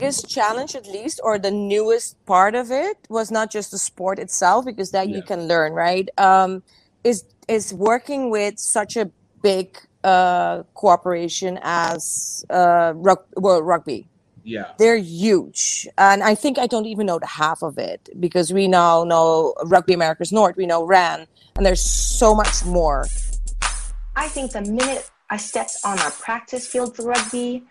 biggest challenge, at least, or the newest part of it, was not just the sport itself, because that Yeah. you can learn, right? Um, is is working with such a big uh, cooperation as uh, rug- well, rugby. Yeah. They're huge, and I think I don't even know the half of it because we now know Rugby Americas North, we know RAN, and there's so much more. I think the minute I stepped on a practice field for rugby,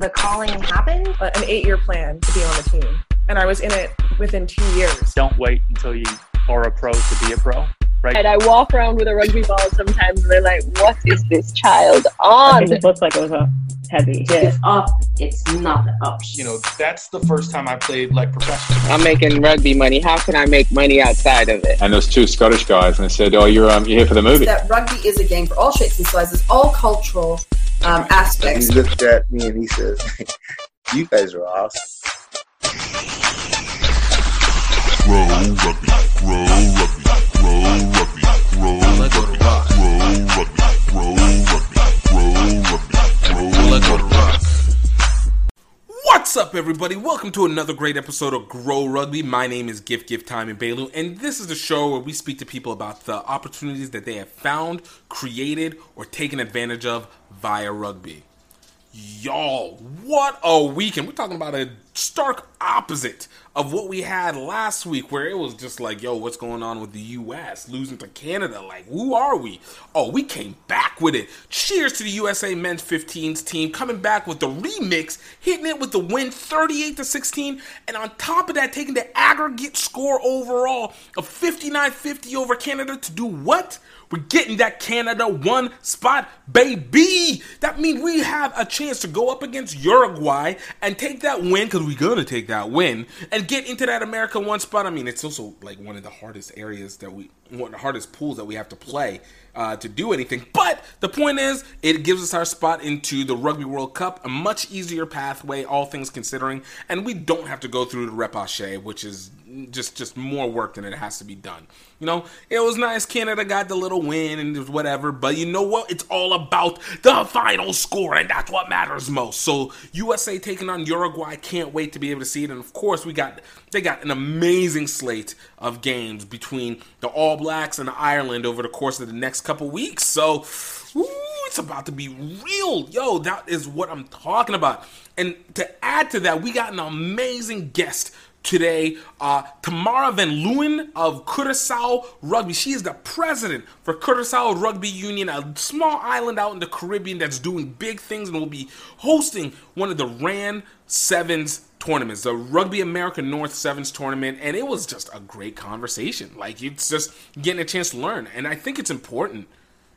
the calling happened. an eight-year plan to be on the team, and I was in it within two years. don't wait until you are a pro to be a pro, right? And I walk around with a rugby ball sometimes and they're like, what is this child on? It looks like it was a heavy hit. It's up, it's not up. You know, that's the first time I played like professional. I'm making rugby money. How can I make money outside of it? and there was two Scottish guys, and they said, "Oh, you're um, you're here for the movie." that rugby is a game for all shapes and sizes, all cultural um, aspects. He looked at me and he says, "You guys are awesome." Grow rugby, grow rugby, grow rugby, grow rugby, grow rugby, grow rugby, grow rugby, grow rugby. What's up, everybody? Welcome to another great episode of Greaux Rugby. My name is Gift Gift Time in Bailu, and this is the show where we speak to people about the opportunities that they have found, created, or taken advantage of via rugby. Y'all, what a weekend! We're talking about a stark opposite of what we had last week, where it was just like, yo, what's going on with the U.S. losing to Canada? Like, who are we? Oh, we came back with it. Cheers to the USA men's 15s team coming back with the remix, hitting it with the win 38 to 16, and on top of that, taking the aggregate score overall of 59 50 over Canada to do what? We're getting that Canada one spot, baby. That means we have a chance to go up against Uruguay and take that win because we're gonna take that win and get into that America one spot. I mean, it's also like one of the hardest areas that we, one of the hardest pools that we have to play uh, to do anything. But the point is, it gives us our spot into the Rugby World Cup, a much easier pathway, all things considering, and we don't have to go through the repêché, which is just just more work than it has to be done. You know, it was nice. Canada got the little win and whatever, but you know what? It's all about the final score, and that's what matters most. So USA taking on Uruguay, can't wait to be able to see it. And of course, we got they got an amazing slate of games between the All Blacks and Ireland over the course of the next couple weeks. So. Ooh, it's about to be real. Yo, that is what I'm talking about. And to add to that, we got an amazing guest today, uh, Tamara Van Leeuwen of Curaçao Rugby. She is the president for Curaçao Rugby Union, a small island out in the Caribbean that's doing big things and will be hosting one of the RAN Sevens tournaments, the Rugby America North Sevens tournament, and it was just a great conversation. Like it's just getting a chance to learn, and I think it's important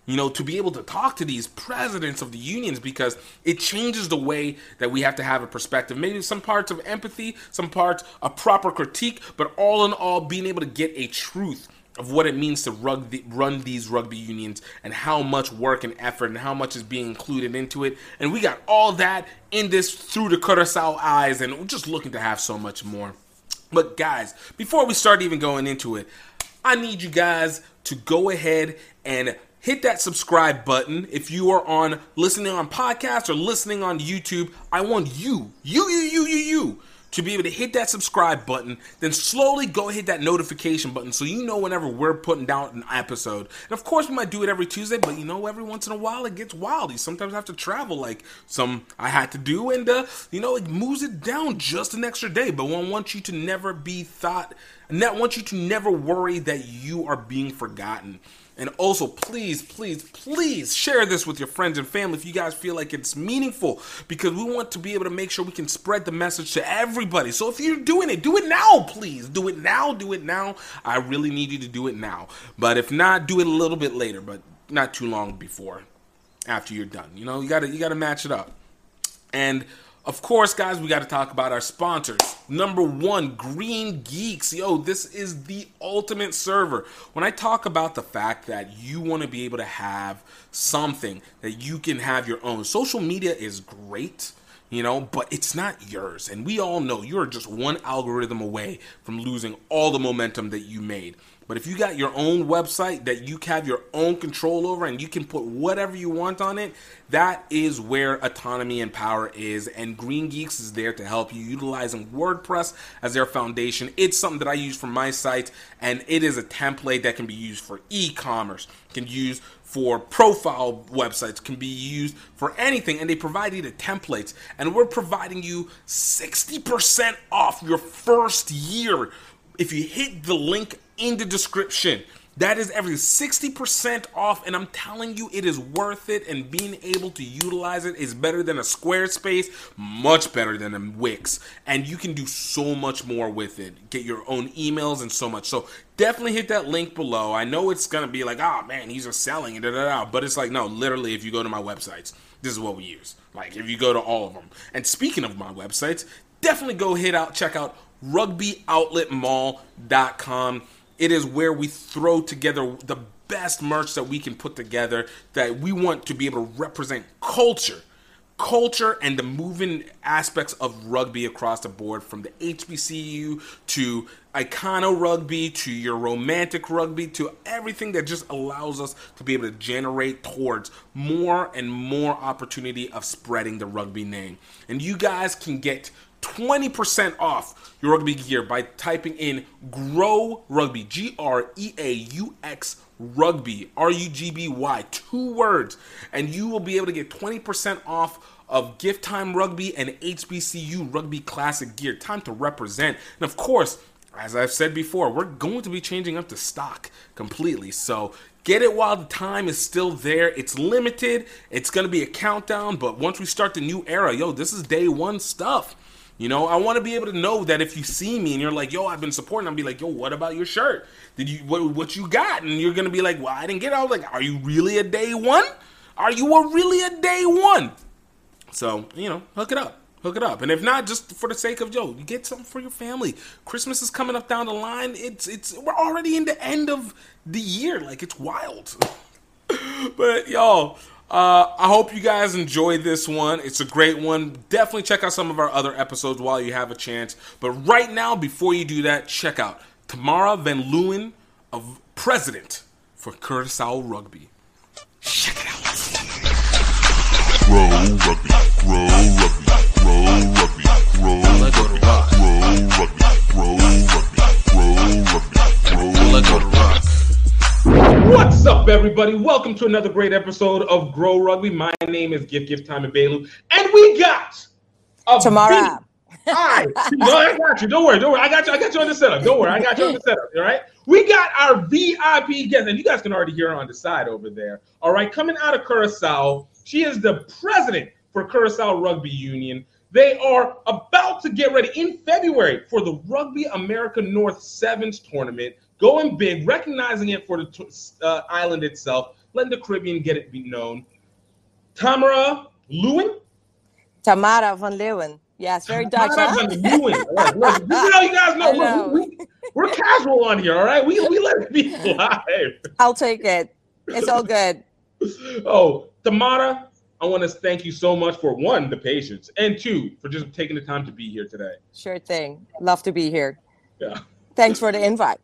you know, to be able to talk to these presidents of the unions because it changes the way that we have to have a perspective. Maybe some parts of empathy, some parts a proper critique, but all in all, being able to get a truth of what it means to rug the, run these rugby unions and how much work and effort and how much is being included into it. And we got all that in this through the Curacao eyes, and we're just looking to have so much more. But guys, before we start even going into it, I need you guys to go ahead and hit that subscribe button if you are on listening on podcast or listening on YouTube. I want you, you, you, you, you, you to be able to hit that subscribe button, then slowly go hit that notification button so you know whenever we're putting down an episode. And of course, we might do it every Tuesday, but you know, every once in a while it gets wild. You sometimes have to travel, like some I had to do, and uh, you know, it moves it down just an extra day. But one wants you to never be thought, and that wants you to never worry that you are being forgotten. And also, please, please, please share this with your friends and family if you guys feel like it's meaningful because we want to be able to make sure we can spread the message to everybody. So if you're doing it, do it now, please. Do it now, do it now. I really need you to do it now. But if not, do it a little bit later, but not too long before after you're done. You know, you got to you got to match it up. And of course, guys, we got to talk about our sponsors. Number one, Green Geeks. Yo, this is the ultimate server. When I talk about the fact that you want to be able to have something that you can have your own, social media is great you know, but it's not yours. And we all know you're just one algorithm away from losing all the momentum that you made. But if you got your own website that you have your own control over and you can put whatever you want on it, that is where autonomy and power is. And Green Geeks is there to help you utilizing WordPress as their foundation. It's something that I use for my site, and it is a template that can be used for e commerce, can be used for profile websites, can be used for anything, and they provide you the templates. And we're providing you 60% off your first year if you hit the link in the description. That is every 60% off, and I'm telling you, it is worth it. And being able to utilize it is better than a Squarespace, much better than a Wix. And you can do so much more with it. Get your own emails and so much. So definitely hit that link below. I know it's gonna be like, oh man, he's just selling it, da, da, da. but it's like, no, literally, if you go to my websites, this is what we use. Like, if you go to all of them. And speaking of my websites, definitely go hit out, check out rugbyoutletmall.com. It is where we throw together the best merch that we can put together that we want to be able to represent culture. Culture and the moving aspects of rugby across the board, from the HBCU to Icono rugby to your romantic rugby to everything that just allows us to be able to generate towards more and more opportunity of spreading the rugby name. And you guys can get 20% off your rugby gear by typing in Greaux Rugby, G R E A U X Rugby, R U G B Y, two words, and you will be able to get 20% off of Gift Time Rugby and HBCU Rugby Classic gear. Time to represent. And of course, as I've said before, we're going to be changing up the stock completely. So get it while the time is still there. It's limited. It's going to be a countdown, but once we start the new era, yo, this is day one stuff. You know, I want to be able to know that if you see me and you're like, "Yo, I've been supporting," I'll be like, "Yo, what about your shirt? Did you what, what you got?" And you're gonna be like, "Well, I didn't get." was like, "Are you really a day one? Are you a really a day one?" So you know, hook it up, hook it up, and if not, just for the sake of Joe, you get something for your family. Christmas is coming up down the line. It's it's we're already in the end of the year. Like it's wild. but y'all. Uh, I hope you guys enjoyed this one. It's a great one. Definitely check out some of our other episodes while you have a chance. But right now, before you do that, check out Tamara Van Leeuwen of President for Curaçao Rugby. Check it out. Grow rugby, grow rugby, grow rugby, grow rugby, grow rugby, grow rugby, grow rugby, grow rugby. What's up, everybody? Welcome to another great episode of Greaux Rugby. My name is Gift Gift Time in Belu, and we got a Tamara. Hi, no, I got you. Don't worry, don't worry. I got you. I got you on the setup. Don't worry, I got you on the setup. All right. We got our VIP guest, and you guys can already hear her on the side over there. All right, coming out of Curacao, she is the president for Curacao Rugby Union. They are about to get ready in February for the Rugby America North Sevens tournament, going big, recognizing it for the uh, island itself, letting the Caribbean get it be known. Tamara Lewin? Tamara van Leeuwen. Yes, very Dutch. Tamara van Leeuwen. All right, look, you know, you guys know, know. We, we're casual on here, all right? We, we let it be live. I'll take it. It's all good. Oh, Tamara, I want to thank you so much for one, the patience, and two, for just taking the time to be here today. Sure thing. Love to be here. Yeah. Thanks for the invite.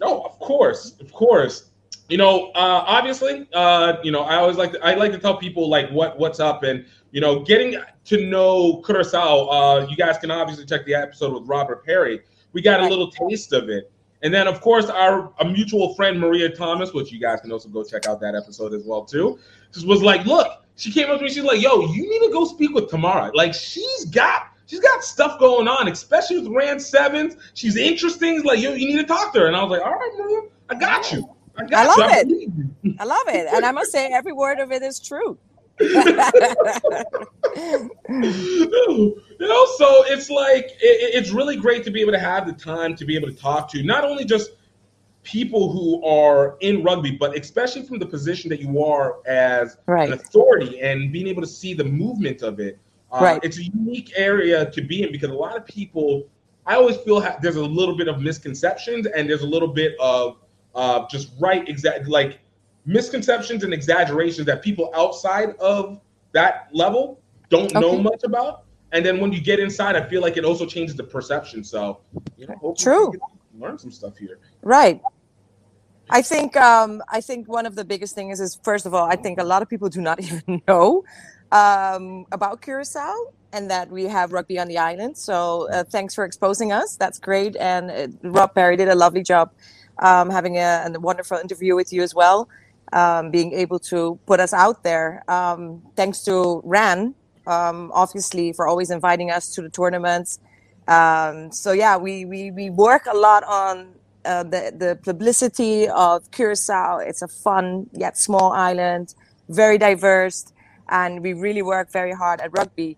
Oh, of course, of course. You know, uh, obviously, uh, you know, I always like to, I like to tell people like what what's up, and you know, getting to know Curacao. Uh, you guys can obviously check the episode with Robert Perry. We got a little taste of it, and then of course our a mutual friend Maria Thomas, which you guys can also go check out that episode as well too. Just was like, look, she came up to me, she's like, yo, you need to go speak with Tamara. Like she's got she's got stuff going on, especially with RAN Sevens. She's interesting. Like, yo, you need to talk to her. And I was like, all right, Maria, I got you. I I love you. it. believe. I love it. And I must say, every word of it is true. you know, so it's like it, it's really great to be able to have the time to be able to talk to not only just people who are in rugby, but especially from the position that you are as Right. an authority and being able to see the movement of it. Uh, Right. It's a unique area to be in because a lot of people, I always feel ha- there's a little bit of misconceptions and there's a little bit of uh, just right exact like misconceptions and exaggerations that people outside of that level don't know much about. And then when you get inside, I feel like it also changes the perception. So, you know, hopefully True. learn some stuff here. Right. I think um, I think one of the biggest things is first of all, I think a lot of people do not even know um, about Curacao and that we have rugby on the island. So uh, thanks for exposing us. That's great. And uh, Rob Perry did a lovely job um, having a, a, wonderful interview with you as well, um, being able to put us out there. Um, thanks to RAN, um, obviously, for always inviting us to the tournaments. Um, so yeah, we, we, we work a lot on uh, the, the publicity of Curacao. It's a fun yet small island, very diverse, and we really work very hard at rugby.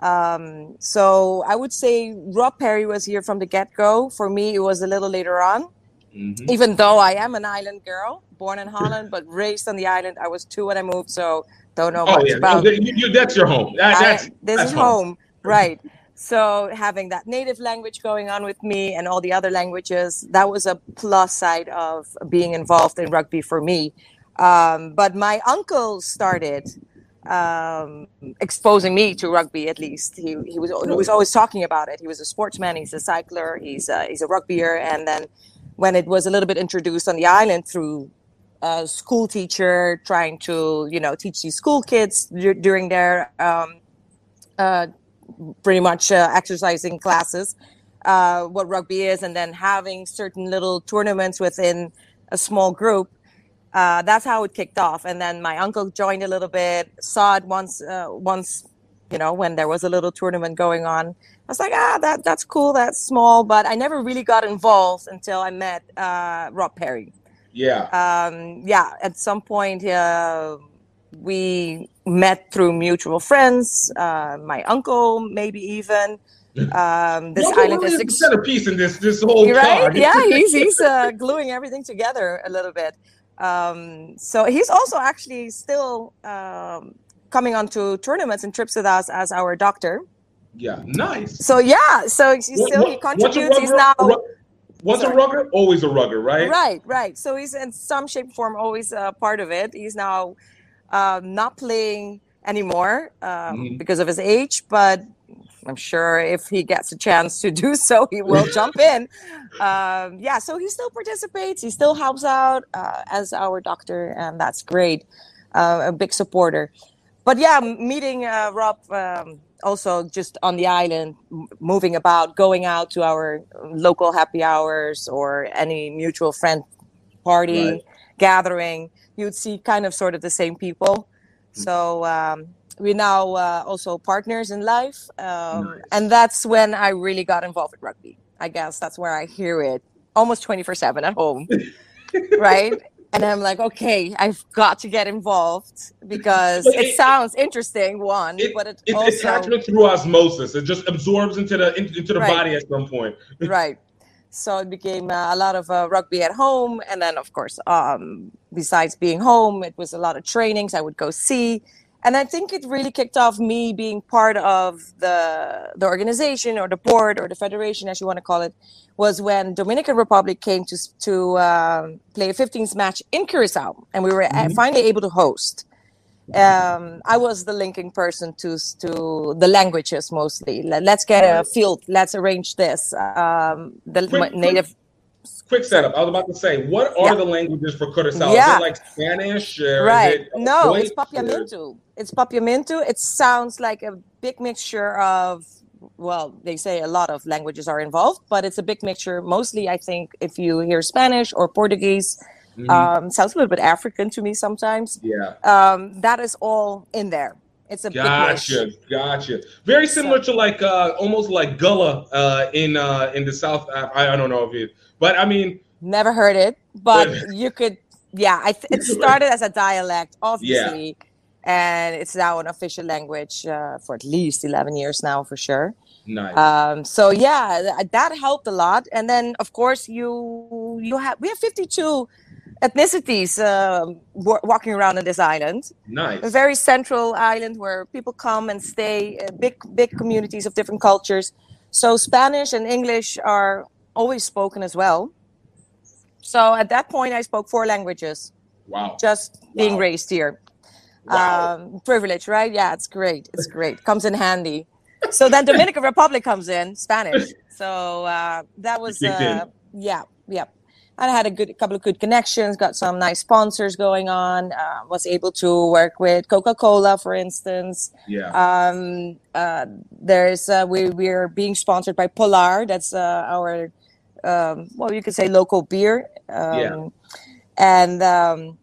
Um, so I would say Rob Perry was here from the get go. For me, it was a little later on. Mm-hmm. Even though I am an island girl, born in Holland but raised on the island, I was two when I moved, so don't know oh, much yeah. about. You, you, that's your home. That, that's, this that's is home, home. right? So having that native language going on with me and all the other languages, that was a plus side of being involved in rugby for me. Um, but my uncle started um, exposing me to rugby. At least he, he was he was always talking about it. He was a sportsman. He's a cycler. He's a, he's a rugbyer. And then when it was a little bit introduced on the island through a school teacher trying to you know teach these school kids d- during their um, uh, pretty much uh, exercising classes uh, what rugby is and then having certain little tournaments within a small group uh, that's how it kicked off and then my uncle joined a little bit saw it once uh, once you know when there was a little tournament going on i was like ah that that's cool that's small but i never really got involved until i met uh, rob perry yeah um, yeah at some point uh, we met through mutual friends. Uh, my uncle, maybe even. Um, this island is ex- centerpiece in this this whole right. yeah, he's he's uh, gluing everything together a little bit. Um, so he's also actually still um, coming onto tournaments and trips with us as our doctor. Yeah, nice. So yeah, so he's still what, he contributes. He's now. Once a rugger, always a rugger, right? Right, right. So he's in some shape, form, always a part of it. He's now um, not playing anymore um, mm-hmm. because of his age, but I'm sure if he gets a chance to do so, he will jump in. Um, yeah, so he still participates. He still helps out uh, as our doctor, and that's great. Uh, a big supporter. But yeah, meeting uh, Rob um, also just on the island, moving about, going out to our local happy hours or any mutual friend party right. gathering you'd see kind of sort of the same people. Mm. So um, we're now uh, also partners in life, um, nice. and that's when I really got involved with rugby. I guess that's where I hear it almost twenty four seven at home, right? And I'm like, okay, I've got to get involved because it, it, sounds interesting. One, it, but it it's also, attachment through osmosis. It just absorbs into the into the right. body at some point. right. So it became uh, a lot of uh, rugby at home, and then of course, um, besides being home, it was a lot of trainings I would go see, and I think it really kicked off me being part of the the organization or the board or the federation, as you want to call it, was when Dominican Republic came to to uh, play a 15th match in Curacao, and we were mm-hmm. finally able to host um, I was the linking person to to the languages mostly. Let's get a field. Let's arrange this. Um, the quick, native. Quick, quick, setup. I was about to say, what are yeah. the languages for Curacao? Yeah. Is it like Spanish? right. It no, it's Papiamentu. It's Papiamentu. It sounds like a big mixture of. Well, they say a lot of languages are involved, but it's a big mixture. Mostly, I think, if you hear Spanish or Portuguese, Mm-hmm. Um, sounds a little bit African to me sometimes. Yeah. Um, that is all in there. It's a gotcha, gotcha. Very similar so, to like uh, almost like Gullah uh, in uh, in the South. I, I don't know if it, but I mean, never heard it, but you could. Yeah, I th- it started as a dialect, obviously, yeah. and it's now an official language uh, for at least eleven years now, for sure. Nice. Um, so yeah, that helped a lot, and then of course you you have we have fifty two ethnicities uh, walking around on this island. Nice. A very central island where people come and stay. Uh, big big communities of different cultures. So Spanish and English are always spoken as well. So at that point, I spoke four languages. Wow. Just wow. being raised here. Wow. Um, privilege, right? Yeah, it's great. It's great. Comes in handy. So then Dominican Republic comes in, Spanish. So uh, that was, uh, yeah, yeah I had a good couple of good connections, got some nice sponsors going on. Uh, was able to work with Coca Cola, for instance. Yeah. Um, uh, there's uh, we we're being sponsored by Polar. That's uh, our um, well, you could say local beer. Um, Yeah. And um,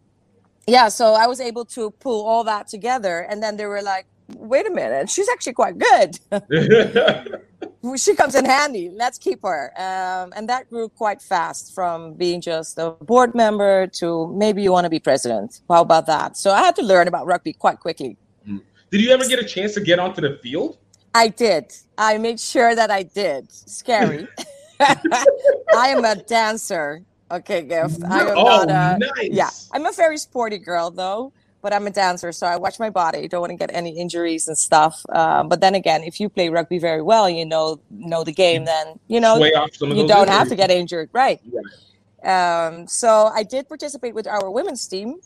yeah, so I was able to pull all that together, and then they were like, "Wait a minute, she's actually quite good." she comes in handy. Let's keep her. Um, and that grew quite fast from being just a board member to maybe you want to be president. How about that? So I had to learn about rugby quite quickly. Did you ever get a chance to get onto the field? I did. I made sure that I did. Scary. I am a dancer. Okay, gift. I am Oh, not a nice. yeah. I'm a very sporty girl though, but I'm a dancer, so I watch my body. Don't want to get any injuries and stuff. Uh, but then again, if you play rugby very well, you know know the game, then you know Sway off some of you don't have to get injured, right? Um, so I did participate with our women's team,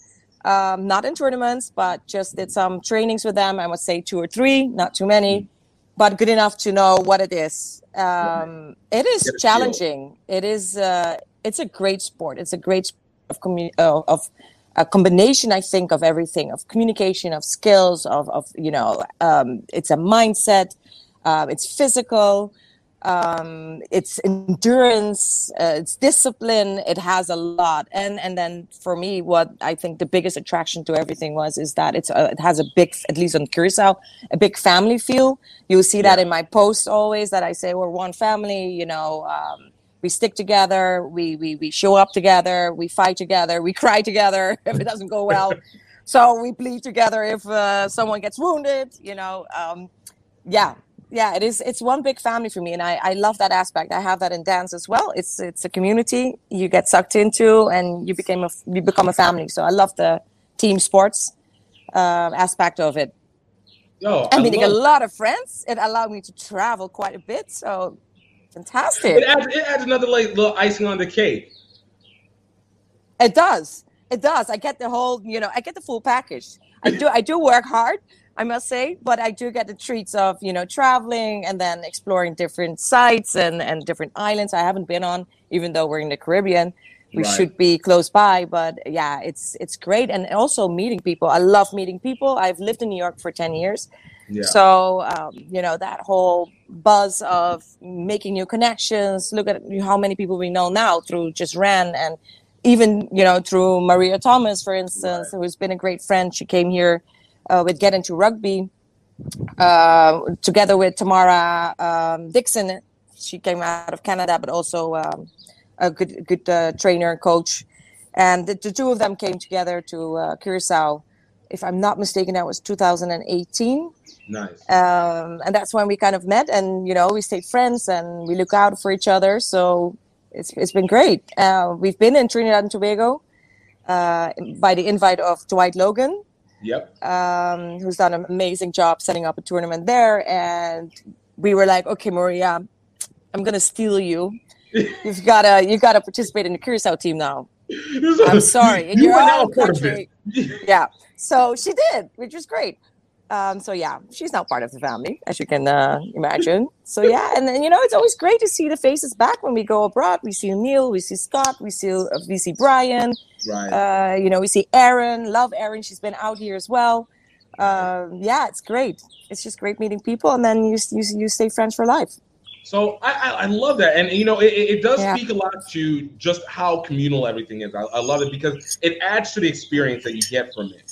um, not in tournaments, but just did some trainings with them. I would say two or three, not too many, but good enough to know what it is. Um, it is challenging. It is. Uh, it's a great sport. It's a great sport of commu- uh, of a combination, I think, of everything of communication, of skills, of of you know, um, it's a mindset. Uh, it's physical um it's endurance uh, it's discipline it has a lot. And and then for me what i think the biggest attraction to everything was is that it's a, it has a big at least on curacao a big family feel. You'll see that in my posts always that i say we're one family you know um we stick together we we we show up together we fight together we cry together if it doesn't go well. So we bleed together if uh, someone gets wounded you know um yeah yeah it is it's one big family for me and I, I love that aspect i have that in dance as well it's it's a community you get sucked into and you became a you become a family so i love the team sports uh, aspect of it Yo, i'm I meeting a lot of friends it allowed me to travel quite a bit so fantastic It adds, it adds another like little icing on the cake. It does. It does. I get the whole, you know, I get the full package. I do I do work hard, I must say, but I do get the treats of, you know, traveling and then exploring different sites and and different islands I haven't been on even though we're in the Caribbean. We Right. should be close by, but yeah, it's it's great and also meeting people. I love meeting people. I've lived in New York for 10 years. Yeah. So, um, you know, that whole buzz of making new connections. Look at how many people we know now through just RAN and even, you know, through Maria Thomas, for instance, who's been a great friend. She came here uh, with Get Into Rugby uh, together with Tamara um, Dixon. She came out of Canada, but also um, a good, good uh, trainer and coach. And the, the two of them came together to uh, Curacao. If I'm not mistaken, that was 2018 Nice. um, and that's when we kind of met and you know we stayed friends and we look out for each other so it's, it's been great uh, we've been in trinidad and tobago uh, by the invite of dwight logan Yep. um, who's done an amazing job setting up a tournament there. And we were like okay maria i'm gonna steal you. You've gotta you've gotta participate in the curacao team now. I'm sorry. You your are now own a of country. Yeah. So she did which was great um, so yeah she's now part of the family as you can uh, imagine. So yeah and then you know it's always great to see the faces back when we go abroad. We see neil we see scott we see uh, we see brian. Right. uh, you know we see Erin. Love Erin. She's been out here as well. Um, yeah it's great. It's just great meeting people and then you you, you stay friends for life. So I, I, I love that, and you know, it, it it does Yeah. speak a lot to just how communal everything is. I, I love it because it adds to the experience that you get from it.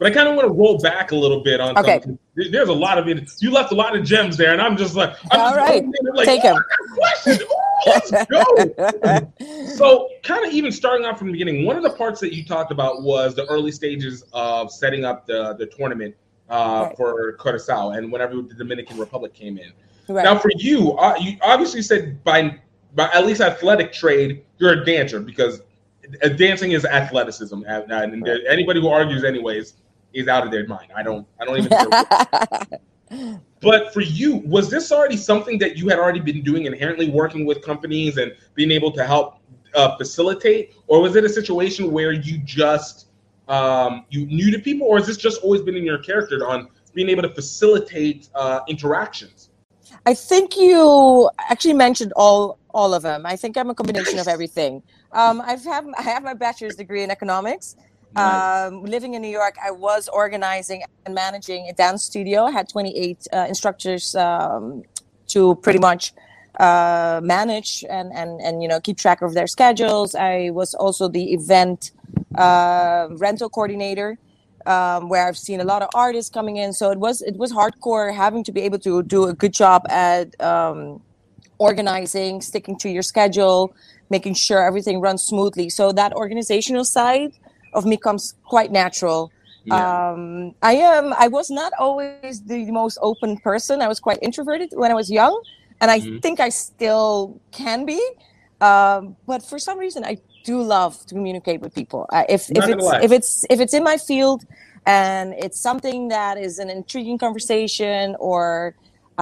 But I kind of want to roll back a little bit on. Okay. something. There's a lot of it. You left a lot of gems there, and I'm just like, I'm All just right. going in there like, Take "Oh, 'em." I got questions. Ooh, let's go. so, kind of even starting off from the beginning, one of the parts that you talked about was the early stages of setting up the the tournament uh, Right. for Curacao, and whenever the Dominican Republic came in. Right. Now, for you, uh, you obviously said by by at least athletic trade, you're a dancer because uh, dancing is athleticism, and, and there- anybody who argues, anyways, is out of their mind. I don't, I don't even. but for you, was this already something that you had already been doing inherently, working with companies and being able to help uh, facilitate, or was it a situation where you just um, you knew the people, or has this just always been in your character on being able to facilitate uh, interactions? I think you actually mentioned all all of them. I think I'm a combination of everything. Um, I've have I have my bachelor's degree in economics. Um, living in New York, I was organizing and managing a dance studio. I had 28 uh, instructors um, to pretty much uh, manage and, and, and you know keep track of their schedules. I was also the event uh, rental coordinator, um, where I've seen a lot of artists coming in. So it was it was hardcore having to be able to do a good job at um, organizing, sticking to your schedule, making sure everything runs smoothly. So that organizational side of me comes quite natural. Yeah. Um, I am. I was not always the most open person. I was quite introverted when I was young, and I Mhm. think I still can be. Um, but for some reason, I do love to communicate with people. Uh, if if Not gonna it's if it's if it's in my field, and it's something that is an intriguing conversation or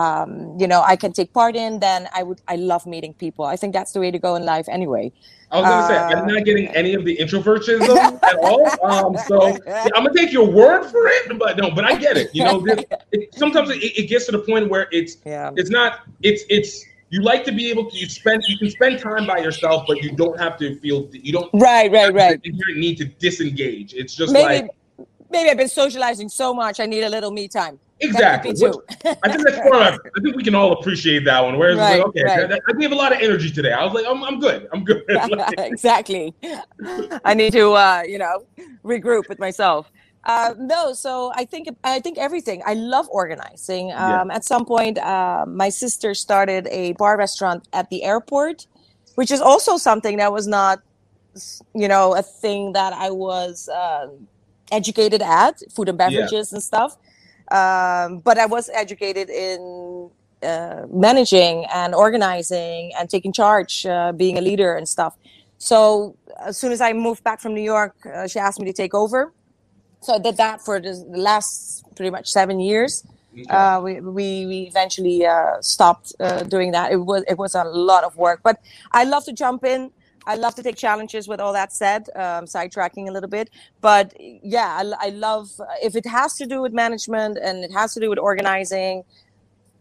um, you know I can take part in, then I would I love meeting people. I think that's the way to go in life anyway. I was gonna say Uh, I'm not getting any of the introvertism at all. Um, so yeah, I'm gonna take your word for it, but no, but I get it. You know, this, it, sometimes it, it gets to the point where it's Yeah. it's not it's it's you like to be able to you spend you can spend time by yourself, but you don't have to feel you don't Right, right, right. you need to disengage. It's just maybe like maybe I've been socializing so much. I need a little me time. Exactly. be too. Which- I think that's part of I think we can all appreciate that one. Whereas Right, like, okay, right. that- I gave a lot of energy today. I was like, I'm, I'm good. I'm good. Like- exactly. I need to, uh, you know, regroup with myself. Uh, no, so I think I think everything. I love organizing. Yeah. Um, At some point, uh, my sister started a bar restaurant at the airport, which is also something that was not, you know, a thing that I was um educated at food and Yeah. beverages and stuff. Um, but I was educated in uh, managing and organizing and taking charge, uh, being a leader and stuff. So as soon as I moved back from New York, uh, she asked me to take over. So I did that for the the last pretty much seven years. Uh, we, we we eventually uh, stopped uh, doing that. It was it was a lot of work, but I love to jump in. I love to take challenges. With all that said, um, sidetracking a little bit, but yeah, I, I love if it has to do with management and it has to do with organizing.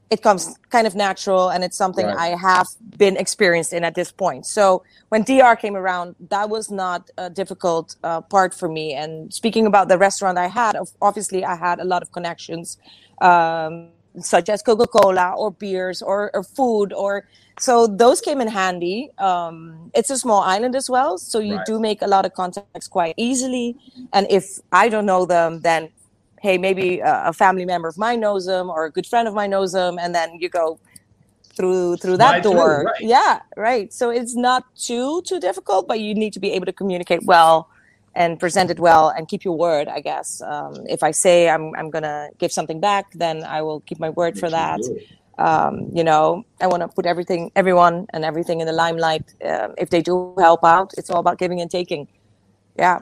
It comes kind of natural, and it's something Right. I have been experienced in at this point. So when DR came around, that was not a difficult uh, part for me. And speaking about the restaurant I had, obviously I had a lot of connections, um, such as Coca Cola or beers or, or food, or so those came in handy. Um, it's a small island as well, so you Right. do make a lot of contacts quite easily. And if I don't know them, then hey, maybe a, a family member of mine knows them, or a good friend of mine knows them, and then you go through through that through, door. right. Yeah, right. So it's not too too difficult, but you need to be able to communicate well and present it well and keep your word. I guess um, if I say I'm I'm gonna give something back, then I will keep my word for that. Um, you know, I want to put everything, everyone, and everything in the limelight. Um, if they do help out, it's all about giving and taking. Yeah.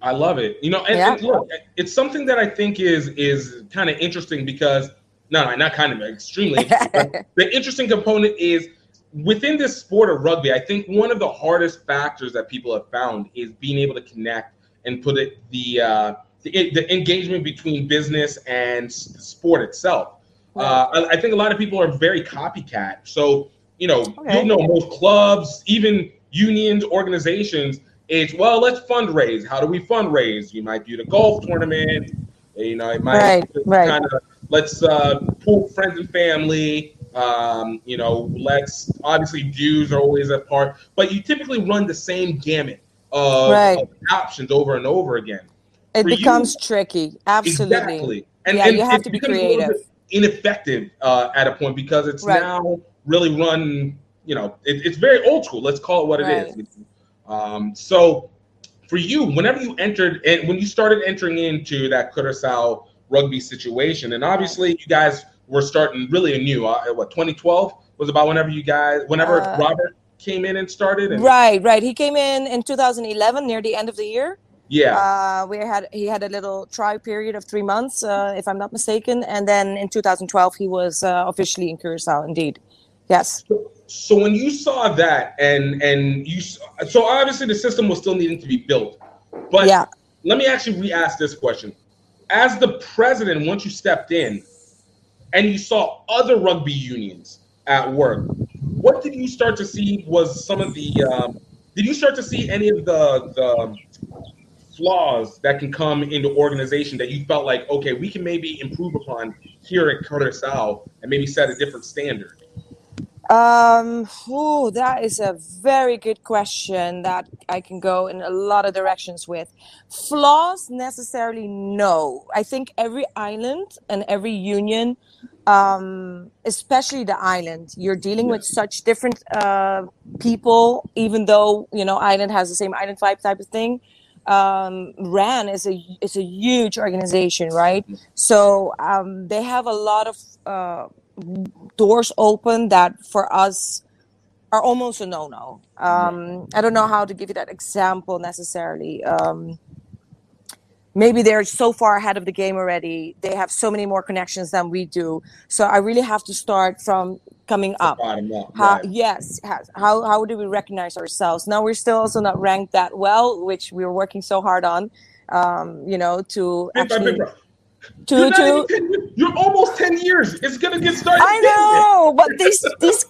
I love it. You know, and, Yeah. and look, it's something that I think is is kind of interesting because no, no, not kind of extremely. interesting, the interesting component is within this sport of rugby. I think one of the hardest factors that people have found is being able to connect and put it the uh, the, the engagement between business and the sport itself. Uh, I, I think a lot of people are very copycat. So you know, Okay. you'll know most clubs, even unions, organizations. It's well, let's fundraise. How do we fundraise? You might do the golf tournament. You know, it might Right, right. kind of let's uh, pull friends and family. Um, you know, let's obviously dues are always a part, but you typically run the same gamut of, Right. of options over and over again. It For you- becomes tricky. Absolutely. Exactly. And, yeah, and you have to be becomes a little creative. ineffective uh, at a point because it's Right. now really run. You know, it, it's very old school. Let's call it what it is. Um, so, for you, whenever you entered and when you started entering into that Curaçao rugby situation, and obviously you guys were starting really anew. Uh, what 2012 was about whenever you guys, whenever Uh, Robert came in and started. And, Right, right. He came in in 2011, near the end of the year. Yeah. Uh, we had he had a little try period of three months, uh, if I'm not mistaken, and then in 2012 he was uh, officially in Curacao. Indeed, yes. So when you saw that, and and you, so obviously the system was still needing to be built, but Yeah. let me actually re-ask this question: As the president, once you stepped in, and you saw other rugby unions at work, what did you start to see was some of the um, did you start to see any of the the flaws that can come into organization that you felt like okay we can maybe improve upon here at Curaçao and maybe set a different standard Um, oh, that is a very good question that I can go in a lot of directions with. Flaws necessarily no. I think every island and every union, um, especially the island, you're dealing with such different uh, people. Even though you know island has the same island vibe type of thing, um, RAN is a is a huge organization, right? So um, they have a lot of uh, doors open that for us are almost a no-no. Um, I don't know how to give you that example necessarily. Um, maybe they're so far ahead of the game already. They have so many more connections than we do. So I really have to start from coming up. bottom up How, right. yes, how how do we recognize ourselves? Now we're still also not ranked that well, which we were working so hard on. Um, you know, to Big actually big to You're, to 10 you're almost 10 years. It's going to get started. I know, but these these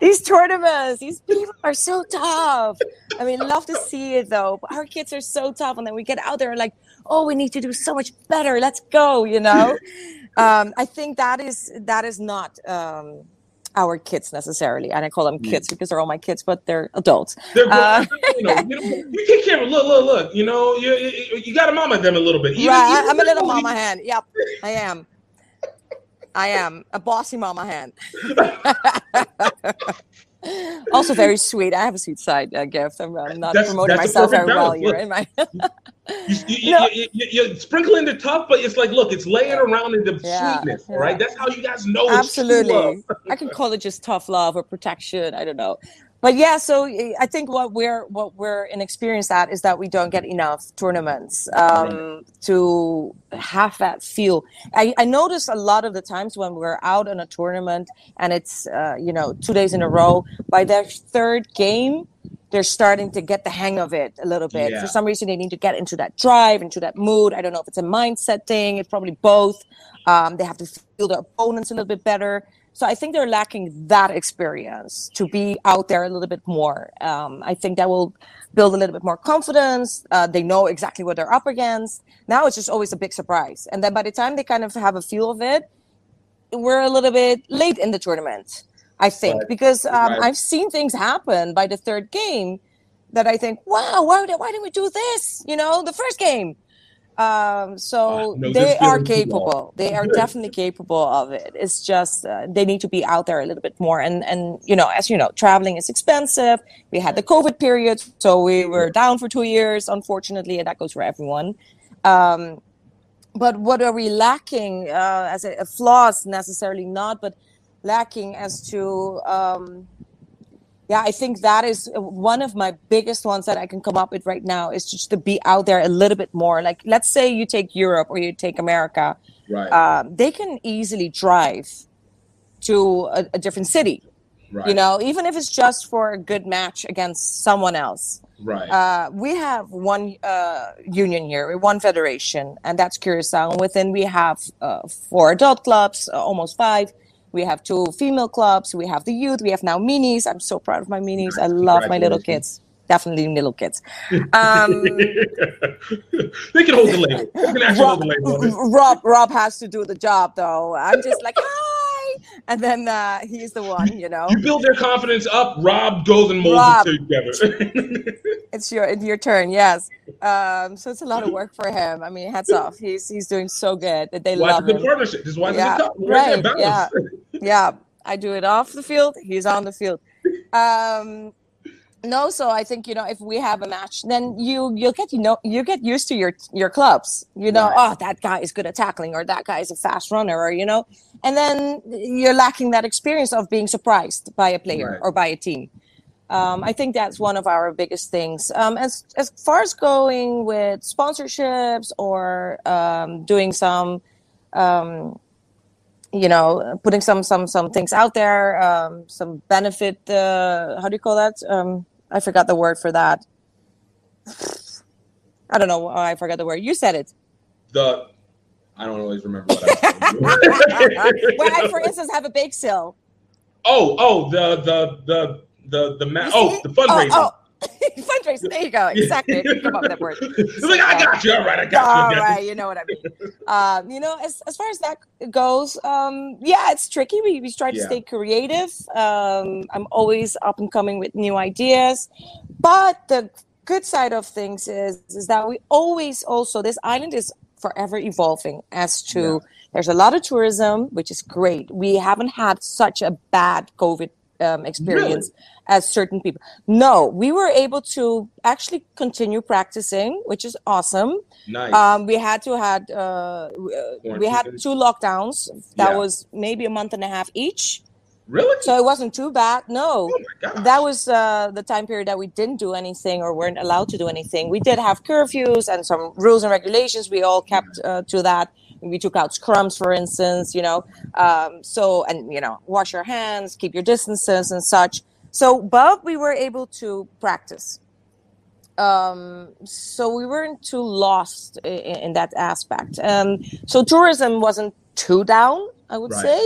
these tournaments, these people are so tough. I mean, love to see it though. But our kids are so tough, and then we get out there and like, oh, we need to do so much better. Let's go, you know. um, I think that is that is not um, our kids necessarily, and I call them kids because they're all my kids, but they're adults. They're Uh, you, know, you, know, you take care of look, look, look. You know, you you, you got to mama them a little bit. Even- right, I'm a little mama hen. Yep, I am. I am a bossy mama hand also very sweet. I have a sweet side uh, gift. I'm, I'm not That's- promoting that's myself very well balance. here. Look. You, you, you, you, you, sprinkling the tough, but it's like, look, it's laying around in the Yeah, sweetness, yeah. right? That's how you guys know it's true love. Absolutely. I can call it just tough love or protection. I don't know. But yeah, so uh, I think what we're what we're inexperienced at is that we don't get enough tournaments um, to have that feel. I, I notice a lot of the times when we're out on a tournament and it's uh, you know two days in a row. By their third game, they're starting to get the hang of it a little bit. Yeah. For some reason, they need to get into that drive, into that mood. I don't know if it's a mindset thing. It's probably both. Um, they have to feel their opponents a little bit better. So I think they're lacking that experience to be out there a little bit more. Um, I think that will build a little bit more confidence. Uh, they know exactly what they're up against. Now it's just always a big surprise. And then by the time they kind of have a feel of it, we're a little bit late in the tournament, I think, Right. because um, Right. I've seen things happen by the third game that I think, wow, why, did- why didn't we do this? You know, the first game. Um, so no, they are feeling too long. capable. They are definitely capable of it. It's just uh, they need to be out there a little bit more. And and you know, as you know, traveling is expensive. We had the COVID period, so we were down for two years, unfortunately, and that goes for everyone. Um, but what are we lacking uh, as a, a flaws necessarily not, but lacking as to um, yeah, I think that is one of my biggest ones that I can come up with right now is just to be out there a little bit more. Like, let's say you take Europe or you take America, Right. um, they can easily drive to a, a different city. You know, even if it's just for a good match against someone else. Right. Uh, we have one uh, union here, one federation, and that's Curacao. And within we have uh, four adult clubs, uh, almost five. We have two female clubs. We have the youth. We have now minis. I'm so proud of my minis. I love my little kids. Definitely little kids. Um, They can hold the label. They can actually hold the label. Rob Rob has to do the job though. I'm just like hi, and then uh, he's the one, you know. You build their confidence up. Rob goes and molds Rob. it together. It's your it's your turn, yes. Um, so it's a lot of work for him. I mean, hats off. He's he's doing so good that they Why it's love him. partnership. This is why it's a yeah, good. Right. Yeah, yeah. I do it off the field. He's on the field. Um, no, so I think you know if we have a match, then you you'll get you know you get used to your your clubs. You know, Right. oh that guy is good at tackling, or that guy is a fast runner, or you know, and then you're lacking that experience of being surprised by a player Right. or by a team. Um, I think that's one of our biggest things. Um, as as far as going with sponsorships or um, doing some, um, you know, putting some some some things out there, um, some benefit. Uh, how do you call that? Um, I forgot the word for that. I don't know. I forgot the word. You said it. The I don't always remember what I When I, for instance, have a bake sale. Oh, oh, the the the the the ma- oh the fundraiser. Oh, oh. fundraising. There you go. Exactly. You come up with that word. It's like I got you. All right, I got All you. right, you know what I mean. Um, you know, as, as far as that goes, um, yeah, it's tricky. We, we try to Yeah. stay creative. Um, I'm always up and coming with new ideas. But the good side of things is is that we always also this island is forever evolving as to there's a lot of tourism, which is great. We haven't had such a bad COVID um, experience as certain people. No, we were able to actually continue practicing, which is awesome. Nice. Um, we had to had uh, we had two lockdowns. That Yeah. was maybe a month and a half each. Really? So it wasn't too bad. No, Oh that was uh, the time period that we didn't do anything or weren't allowed to do anything. We did have curfews and some rules and regulations. We all kept uh, to that. We took out scrums, for instance. You know, um, so and you know, wash your hands, keep your distances, and such. So, but we were able to practice. Um, so we weren't too lost in, in that aspect. Um, so tourism wasn't too down, I would Right. say,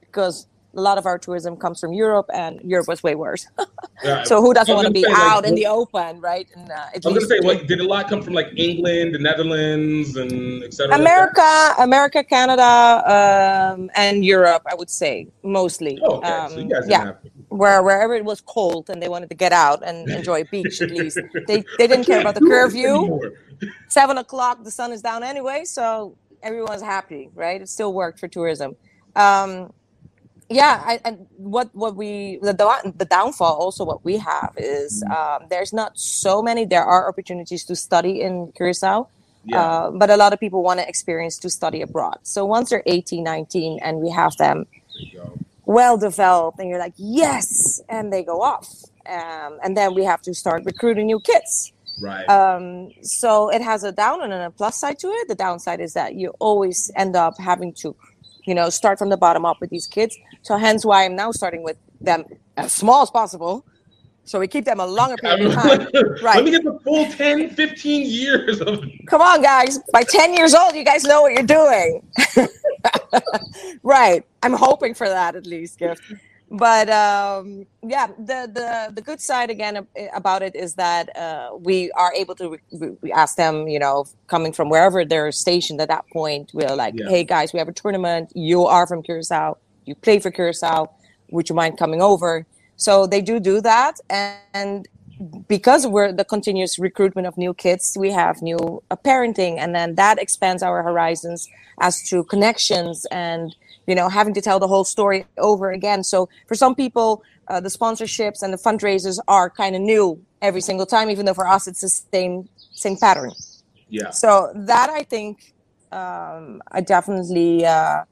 because a lot of our tourism comes from Europe, and Europe was way worse. Yeah. so who doesn't want to be say, like, out in the open, right? And uh, I was gonna say, like, did a lot come from like England, the Netherlands, and et cetera? like? America, America, Canada, um, and Europe, I would say mostly. Oh, okay. So you Um, didn't yeah, have- where wherever it was cold and they wanted to get out and enjoy a beach at least. They they didn't care about the curfew. Seven o'clock, the sun is down anyway, so everyone's happy, right? It still worked for tourism. Um, yeah, I, and what what we the the downfall also what we have is um, there's not so many. There are opportunities to study in Curacao. Yeah. Uh, but a lot of people want to experience to study abroad. So once they're 18, 19, and we have them well developed, and you're like, yes, and they go off. Um, and then we have to start recruiting new kids. Right. Um, so it has a down and a plus side to it. The downside is that you always end up having to, you know, start from the bottom up with these kids. So hence why I'm now starting with them as small as possible. So we keep them a longer period of time. Right. Let me get the full 10, 15 years of Come on, guys. By 10 years old, you guys know what you're doing. right. I'm hoping for that at least, Gift. But um, yeah, the, the, the good side again about it is that uh, we are able to re- we ask them, you know, coming from wherever they're stationed at that point, we're like, Yeah. hey, guys, we have a tournament. You are from Curacao. You play for Curacao. Would you mind coming over? So they do do that. And because we're the continuous recruitment of new kids, we have new uh, parenting, and then that expands our horizons as to connections and you know having to tell the whole story over again. So for some people, uh, the sponsorships and the fundraisers are kind of new every single time, even though for us it's the same same pattern. Yeah. So that I think um, I definitely uh,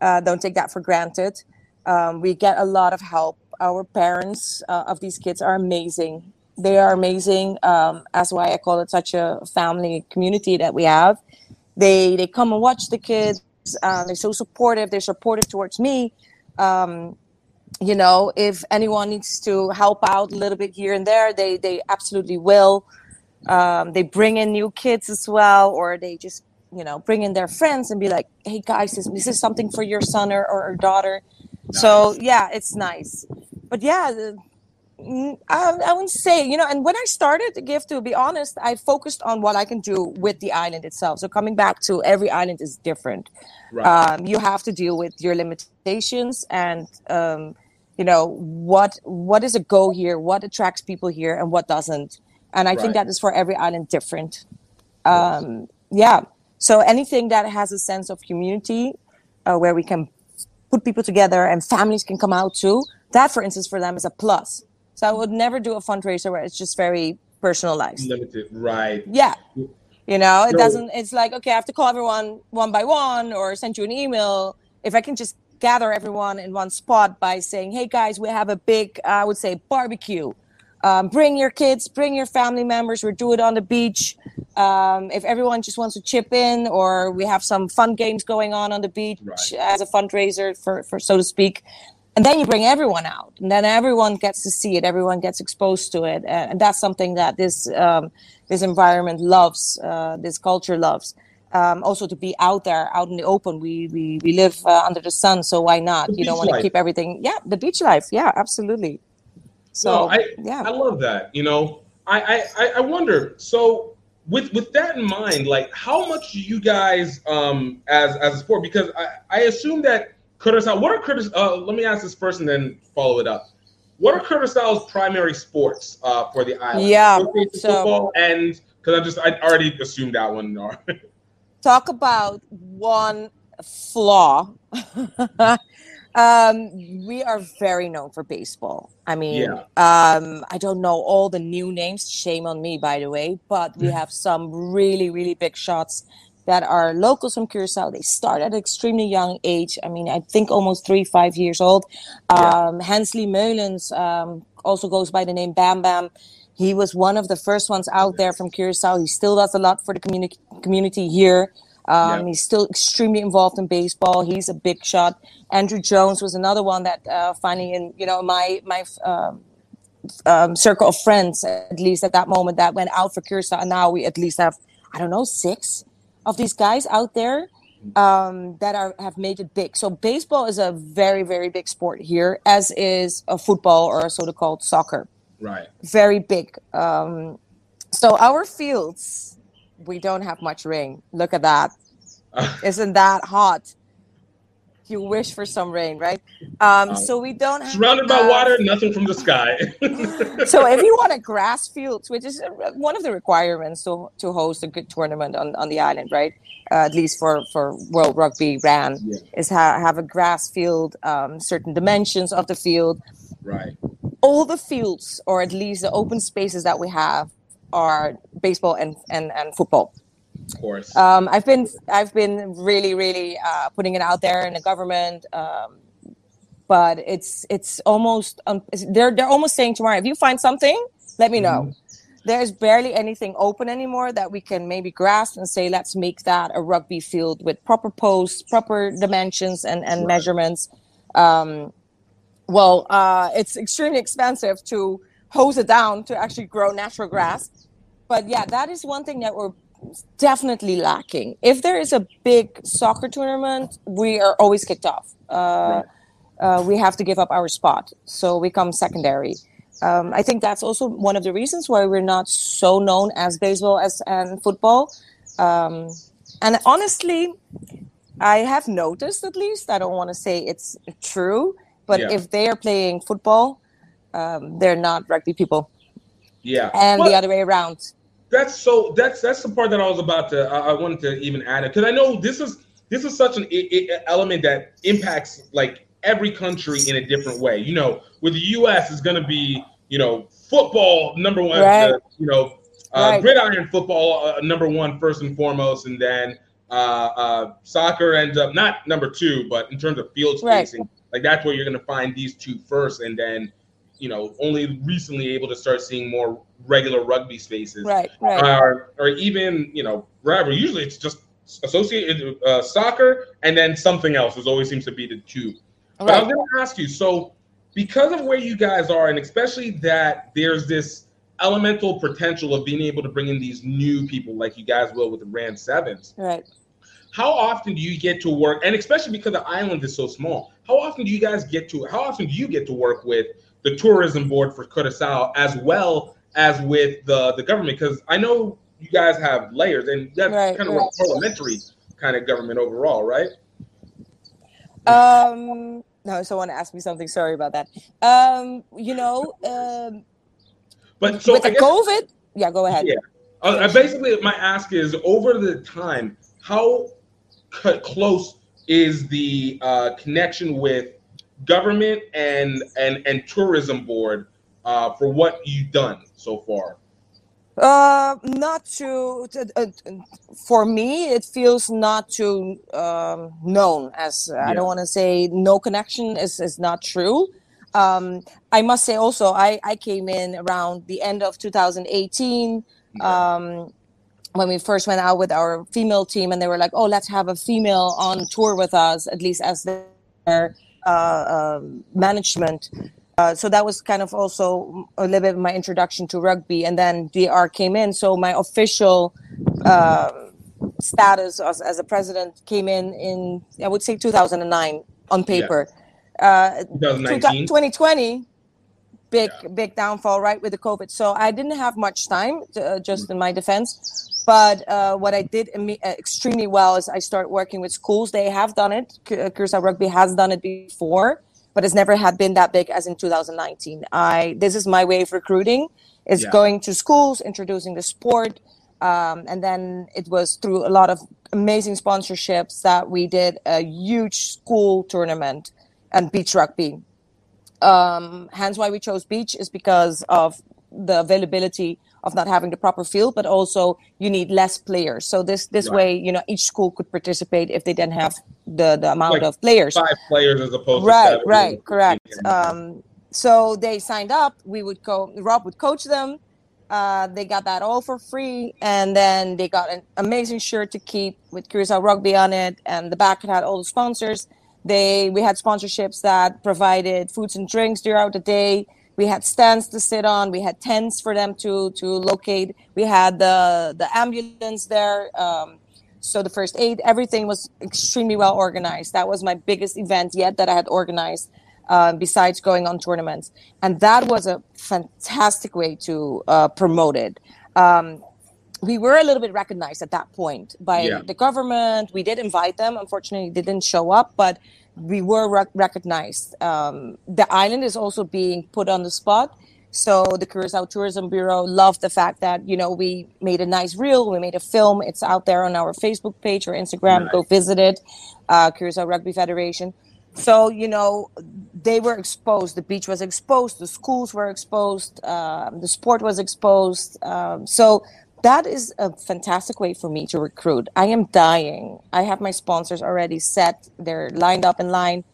uh, don't take that for granted. Um, we get a lot of help. Our parents uh, of these kids are amazing. They are amazing. Um, that's why I call it such a family community that we have. They they come and watch the kids. Uh, they're so supportive. They're supportive towards me. Um, you know, if anyone needs to help out a little bit here and there, they they absolutely will. Um, they bring in new kids as well, or they just you know bring in their friends and be like, "Hey guys, is, is something for your son or, or, daughter?" So yeah, it's nice. But yeah, the, I, I wouldn't say you know. And when I started the gift, to be honest, I focused on what I can do with the island itself. So coming back to every island is different. Right. Um, you have to deal with your limitations and um, you know what what is a go here, what attracts people here, and what doesn't. And I think that is for every island different. Um, yeah. So anything that has a sense of community, uh, where we can put people together and families can come out too. That, for instance, for them is a plus. So I would never do a fundraiser where it's just very personalized. limited. Right. Yeah. You know, it So- doesn't, it's like, okay, I have to call everyone one by one or send you an email. If I can just gather everyone in one spot by saying, hey guys, we have a big, I would say, barbecue. Um, bring your kids, bring your family members. We'll do it on the beach. Um, if everyone just wants to chip in, or we have some fun games going on on the beach as a fundraiser, for, for so to speak, and then you bring everyone out, and then everyone gets to see it. Everyone gets exposed to it, and, and that's something that this um, this environment loves. Uh, this culture loves. um, also to be out there, out in the open. We we, we live uh, under the sun, so why not? The you don't want to keep everything. Yeah, the beach life. Yeah, absolutely. So no, I, yeah, I love that. You know, I, I, I- I wonder. So with with that in mind, like how much do you guys um as as a sport? Because I, I assume that Curacao. What are Curtis? Uh, let me ask this first and then follow it up. What are Curaçao's primary sports uh, for the island? Yeah, so- football and because I just I already assumed that one. talk about one flaw. um, we are very known for baseball. I mean, Yeah. um, I don't know all the new names. Shame on me, by the way. But we have some really, really big shots that are locals from Curacao. They start at an extremely young age. I mean, I think almost three, five years old. Um, Hensley Meulens um, also goes by the name Bam Bam. He was one of the first ones out there from Curacao. He still does a lot for the communi- community here. Um, Yeah. He's still extremely involved in baseball. He's a big shot. Andruw Jones was another one that uh, finally, in you know, my my um, um, circle of friends, at least at that moment, that went out for Curacao, and now we at least have I don't know six of these guys out there um, that are have made it big. So baseball is a very very big sport here, as is a football or so-called soccer right. very big. Um, so our fields, we don't have much rain. Look at that. Isn't that hot? You wish for some rain, right? Um, so we don't have Surrounded by water, nothing from the sky. so if you want a grass field, which is uh, one of the requirements to to host a good tournament on, on the island, right? Uh, at least for for World Rugby RAN is ha- have a grass field, um, certain dimensions of the field. right. All the fields, or at least the open spaces that we have, are baseball and and, and football. Of course. Um, I've been I've been really really uh, putting it out there in the government, um, but it's it's almost um, they're they're almost saying tomorrow if you find something, let me know. There's barely anything open anymore that we can maybe grasp and say let's make that a rugby field with proper posts, proper dimensions and and measurements. Um, well, uh, it's extremely expensive to hose it down to actually grow natural grass. But yeah, that is one thing that we're definitely lacking. If there is a big soccer tournament, we are always kicked off. Uh, uh, we have to give up our spot, so we come secondary. Um, I think that's also one of the reasons why we're not so known as baseball as and football. Um, and honestly, I have noticed at least. I don't want to say it's true, but Yeah. if they are playing football, um, they're not rugby people, Yeah. and the other way around. That's so. That's that's the part that I was about to. I, I wanted to even add it because I know this is this is such an i- i- element that impacts like every country in a different way. You know, with the U.S. is going to be you know football number one. Right. uh, you know, uh, Right. gridiron football uh, number one first and foremost, and then uh, uh, soccer ends up not number two, but in terms of field Right. spacing, like that's where you're going to find these two first, and then you know only recently able to start seeing more regular rugby spaces. Right, right. or, or even you know wherever. Usually it's just associated uh, soccer and then something else. It always seems to be the two. But i was going to ask you so because of where you guys are and especially that there's this elemental potential of being able to bring in these new people like you guys will with the RAN sevens Right. how often do you get to work? And especially because the island is so small how often do you guys get to how often do you get to work with the tourism board for Curaçao as well as with the the government because i know you guys have layers and that's Right, kind of right. a parliamentary kind of government overall right Um, no, someone asked me something. Sorry about that. Um, you know, um, but so with I the guess- COVID, yeah, go ahead. yeah uh, basically my ask is over the time how c- close is the uh, connection with government and and and tourism board uh, for what you've done so far Uh, not too. t- uh, for me, it feels not too um, known. As uh, I don't want to say no connection is is not true. Um, I must say also, I I came in around the end of 2018. Um, when we first went out with our female team, and they were like, "Oh, let's have a female on tour with us, at least as their um management." Uh, so that was kind of also a little bit of my introduction to rugby, and then DR came in. So my official uh, status as, as a president came in in I would say 2009 on paper. Uh, 2019. 2020, big big downfall right with the COVID. So I didn't have much time, to, uh, just in my defense. But uh, what I did imme- uh, extremely well is I started working with schools. They have done it. Uh, Curacao Rugby has done it before, but it's never had been that big as in 2019. I this is my way of recruiting is Yeah. going to schools, introducing the sport, um, and then it was through a lot of amazing sponsorships that we did a huge school tournament and beach rugby. Um, hence why we chose beach is because of the availability of not having the proper field, but also you need less players. So this this Right. way, you know, each school could participate if they didn't have the the amount Like of players. Five players as opposed to Right, seven. right, correct. Um, so they signed up. We would go. Rob would coach them. Uh, they got that all for free, and then they got an amazing shirt to keep with Curacao Rugby on it, and the back had all the sponsors. They we had sponsorships that provided foods and drinks throughout the day. We had stands to sit on. We had tents for them to to locate. We had the the ambulance there. Um, so the first aid, everything was extremely well organized. That was my biggest event yet that I had organized. Uh, besides going on tournaments, and that was a fantastic way to uh, promote it. Um, we were a little bit recognized at that point by Yeah. the government. We did invite them. Unfortunately, they didn't show up, but we were rec- recognized. Um, the island is also being put on the spot. So the Curacao Tourism Bureau loved the fact that you know we made a nice reel, we made a film. It's out there on our Facebook page or Instagram. Go visit it, uh, Curacao Rugby Federation. So you know they were exposed. The beach was exposed. The schools were exposed. Um, the sport was exposed. Um, so that is a fantastic way for me to recruit. I am dying. I have my sponsors already set. They're lined up in line,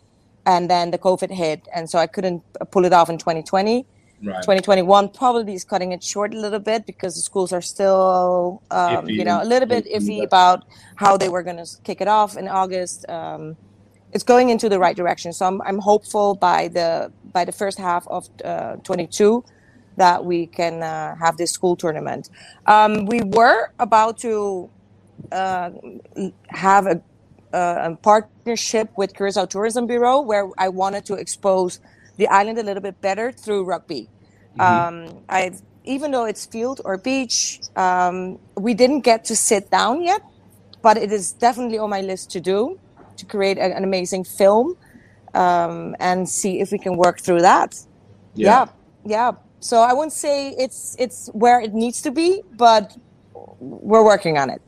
and then the COVID hit, and so I couldn't pull it off in 2020. Right. 2021 probably is cutting it short a little bit because the schools are still, um, you know, a little bit iffy about how they were going to kick it off in August. Um, it's going into the right direction, so I'm, I'm hopeful by the by the first half of uh, 22 that we can uh, have this school tournament. Um, we were about to uh, have a, uh, a partnership with Curacao Tourism Bureau where I wanted to expose the island a little bit better through rugby. Um, I even though it's field or beach, um, we didn't get to sit down yet, but it is definitely on my list to do to create a- an amazing film um, and see if we can work through that. Yeah. yeah, yeah. So I wouldn't say it's it's where it needs to be, but we're working on it.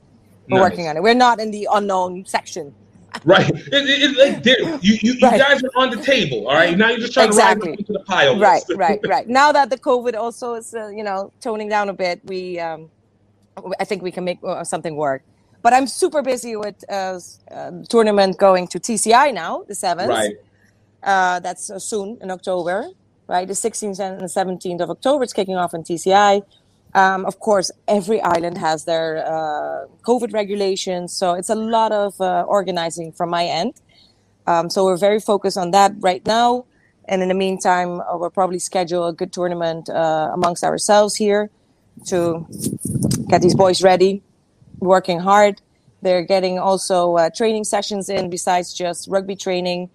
We're Nice. working on it. We're not in the unknown section. Right. It, it, there- you, you, you guys are on the table. All right. Now you're just trying Exactly. to ride into the pile. Right, right, right. Now that the COVID also is, uh, you know, toning down a bit, we, um, I think we can make uh, something work. But I'm super busy with uh, uh, tournament going to TCI now, the seventh. Right. Uh, that's uh, soon in October, right? The 16th and the 17th of October. It's kicking off in TCI. Um, of course, every island has their uh, COVID regulations, so it's a lot of uh, organizing from my end. Um, so we're very focused on that right now. And in the meantime, uh, we'll probably schedule a good tournament uh, amongst ourselves here to get these boys ready, working hard. They're getting also uh, training sessions in besides just rugby training.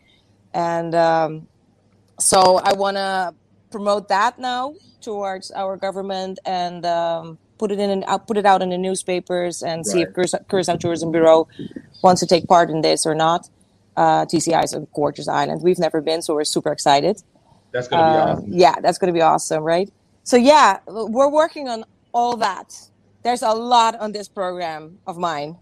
And um, so I want to promote that now towards our government and um, put it in and I'll put it out in the newspapers and see if Right. Curacao, Tourism Bureau wants to take part in this or not. Uh, TCI is a gorgeous island. We've never been, so we're super excited. That's gonna be Uh, awesome. Yeah, that's going to be awesome, right? So yeah, we're working on all that. There's a lot on this program of mine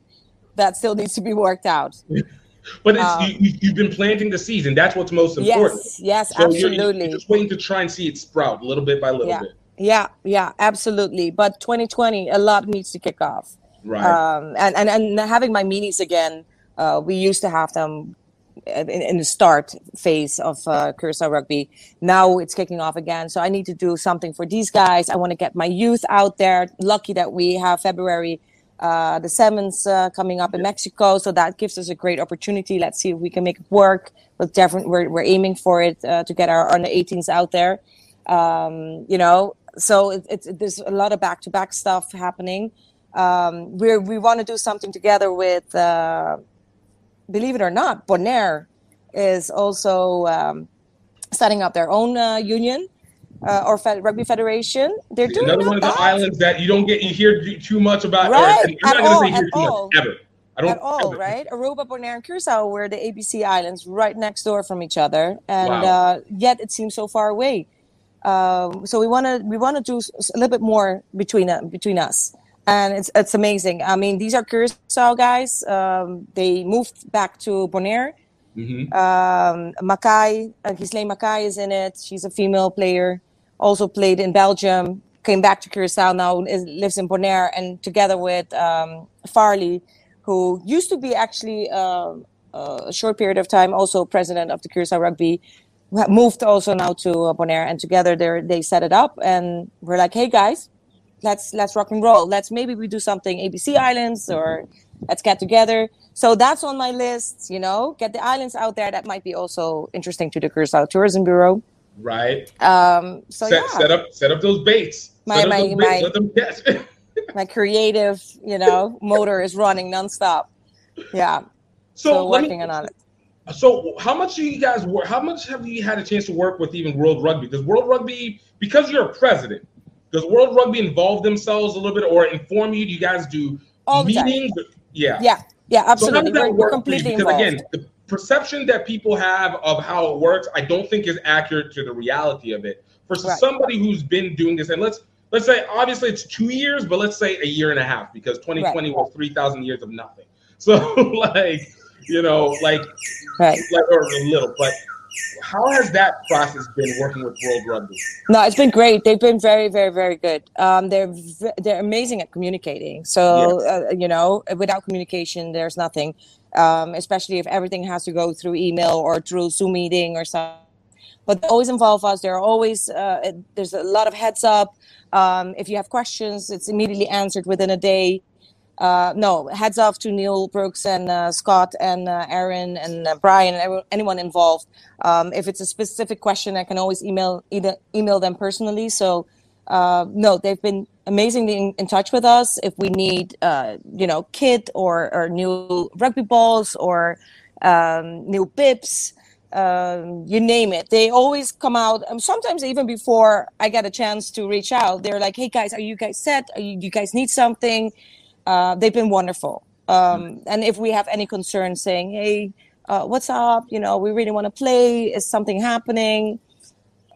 that still needs to be worked out. But it's, Um, you, you've been planting the seeds, and That's what's most important. Yes, yes, So you're- absolutely. You're just waiting to try and see it sprout little bit by little yeah, bit. yeah, yeah, absolutely. But 2020, a lot needs to kick off. Right. Um, and, and and having my meetings again, uh, we used to have them in, in the start phase of uh, Curacao Rugby. Now it's kicking off again, so I need to do something for these guys. I want to get my youth out there. Lucky that we have February. Uh, the sevens uh, coming up in Mexico, so that gives us a great opportunity. Let's see if we can make it work. We're, we're aiming for it uh, to get our under 18s out there. Um, you know, so it, it's there's a lot of back to back stuff happening. Um, we we want to do something together with, uh, believe it or not, Bonaire is also um, setting up their own uh, union uh, or fed- rugby federation. They're doing Another not one of the islands that you don't get you hear too- much about. or- Right, I'm not at gonna all, say hear too all. much ever. I don't at all, ever. right? Aruba, Bonaire, and Curacao were the ABC islands right next door from each other, and Wow. uh, yet it seems so far away. Um, so we want to we want to do a little bit more between uh, between us, and it's it's amazing. I mean, these are Curacao guys. Um, they moved back to Bonaire. Mhm. Um, Makai, uh, Makai is in it. She's a female player. Also played in Belgium. Came back to Curacao now. Is, lives in Bonaire, and together with um, Farley, who used to be actually uh, a short period of time also president of the Curacao Rugby, moved also now to uh, Bonaire, and together they they set it up, and we're like, hey guys, let's let's rock and roll. Let's maybe we do something ABC Islands or let's get together. So that's on my list. You know, get the islands out there. That might be also interesting to the Curacao Tourism Bureau. Right. Um, so set, yeah, set up set up those baits. My- set up my- baits. my- Let them catch. my creative, you know, motor is running nonstop. Yeah. So So, let me- working on it. So, how much do you guys work? How much have you had a chance to work with even World Rugby? Does World Rugby, because you're a president, does World Rugby involve themselves a little bit or inform you? Do you guys do All meetings? Yeah. Yeah. Yeah. Absolutely. So how does that we're, we're work for you? completely Because involved. again, the perception that people have of how it works, I don't think is accurate to the reality of it. For Right. somebody who's been doing this, and let's let's say obviously it's two years, but let's say a year and a half because 2020 was 3,000 years of nothing. So like you know like right like or a little, but how has that process been working with World Rugby? No, it's been great. They've been very, very, very good. Um, they're they're amazing at communicating. So uh, you know, without communication, there's nothing. Um, especially if everything has to go through email or through Zoom meeting or something. But they always involve us. There are always uh, there's a lot of heads up. Um, if you have questions, it's immediately answered within a day. Uh, no, heads off to Neil Brooks and uh, Scott and uh, Aaron and uh, Brian, every- anyone involved. Um, if it's a specific question, I can always email either email them personally. So, uh, no, they've been amazingly in, in touch with us. If we need, uh, you know, kit or, or new rugby balls or um, new bibs um, you name it, they always come out. Um, sometimes even before I get a chance to reach out, they're like, "Hey guys, are you guys set? You, you guys need something?" Uh, they've been wonderful. Um, and if we have any concerns, saying, "Hey, uh, what's up? You know, we really want to play. Is something happening?"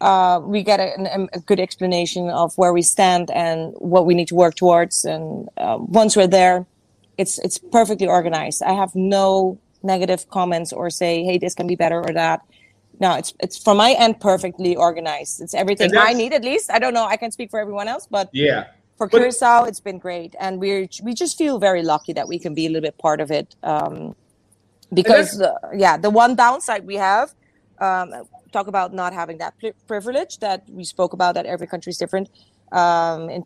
Uh, we get a, a good explanation of where we stand and what we need to work towards. And uh, once we're there, it's it's perfectly organized. I have no negative comments or say, "Hey, this can be better" or that. No, it's it's from my end perfectly organized. It's everything I need at least. I don't know. I can speak for everyone else, but Yeah. for But- Curacao, it's been great, and we're we just feel very lucky that we can be a little bit part of it. Um, because uh, yeah, the one downside we have, um, talk about not having that privilege that we spoke about. That every country is different. Um, in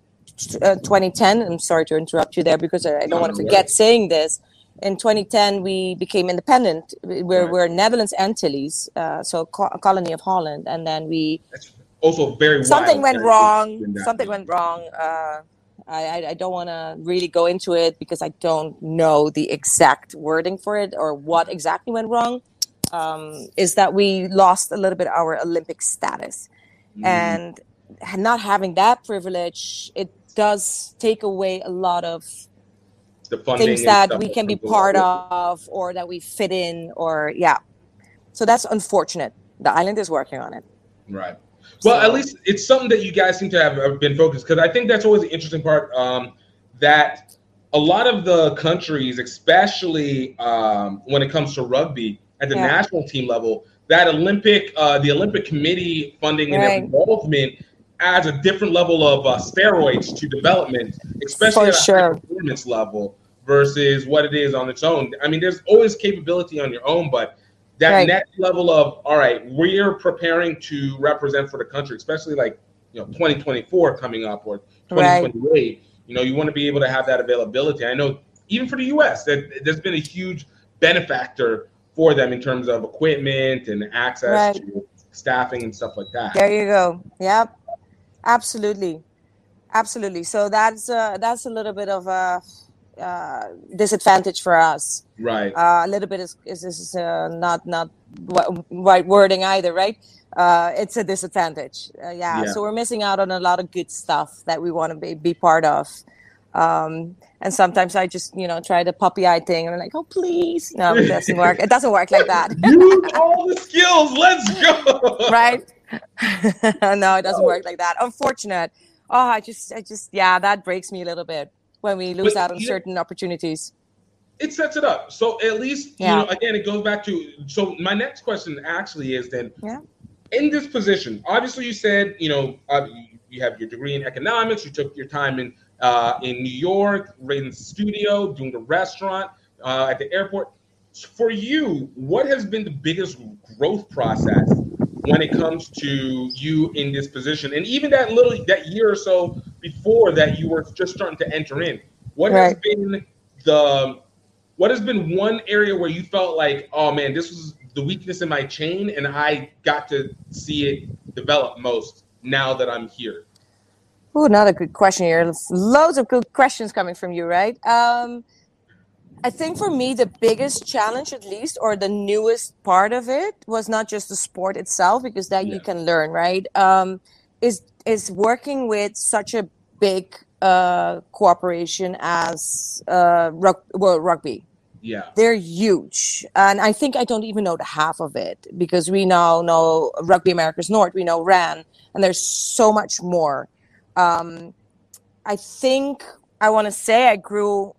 uh, 2010, I'm sorry to interrupt you there because I don't want to No, no forget saying this. In 2010, we became independent. We're, we're Netherlands Antilles, uh, so co- a colony of Holland, and then we Also very something went wrong something went wrong uh i i, I don't want to really go into it because i don't know the exact wording for it or what exactly went wrong um is that we lost a little bit our olympic status Mm. and not having that privilege it does take away a lot of the things that we can be part of or that we fit in or yeah so that's unfortunate the island is working on it. Right. Well, So- at least it's something that you guys seem to have been focused because I think that's always the interesting part. Um, that a lot of the countries, especially um, when it comes to rugby at the Yeah. national team level, that Olympic, uh, the Olympic Committee funding and Right. involvement adds a different level of uh, steroids to development, especially For at a sure. performance level versus what it is on its own. I mean, there's always capability on your own, but that Right. next level of all right, we're preparing to represent for the country, especially like you know 2024 coming up or Right. 2028. You know, you want to be able to have that availability. I know even for the U.S. that there's been a huge benefactor for them in terms of equipment and access Right. to staffing and stuff like that. There you go. Yep. Absolutely. absolutely. So that's uh, that's a little bit of a uh, disadvantage for us. Right. Uh, a little bit is is, is uh, not not right wording either, right? Uh, it's a disadvantage. Uh, yeah. Yeah. So we're missing out on a lot of good stuff that we want to be, be part of. Um, and sometimes I just, you know, try the puppy eye thing and I'm like, oh, please. No, it doesn't work. It doesn't work like that. Use all the skills. Let's go. right? no, it doesn't work like that. Unfortunate. Oh, I just, I just, yeah, that breaks me a little bit when we lose But out on you- certain opportunities. it sets it up. So at least Yeah. you know. Again, it goes back to. So my next question actually is then. Yeah. In this position, obviously, you said you know uh, you- you have your degree in economics. You took your time in uh, in New York, right in the studio, doing the restaurant uh, at the airport. For you, what has been the biggest growth process when it comes to you in this position, and even that little that year or so before that you were just starting to enter in? What has been the what has been one area where you felt like, oh man, this was the weakness in my chain, and I got to see it develop most now that I'm here? Oh, another good question here. Loads of good questions coming from you, right? Um, I think for me, the biggest challenge, at least, or the newest part of it, was not just the sport itself, because that you can learn, right? Um, is is working with such a big uh, cooperation as uh, rug- well, rugby. Yeah. They're huge. And I think I don't even know the half of it because we now know Rugby Americas North, we know RAN, and there's so much more. Um, I think I want to say I grew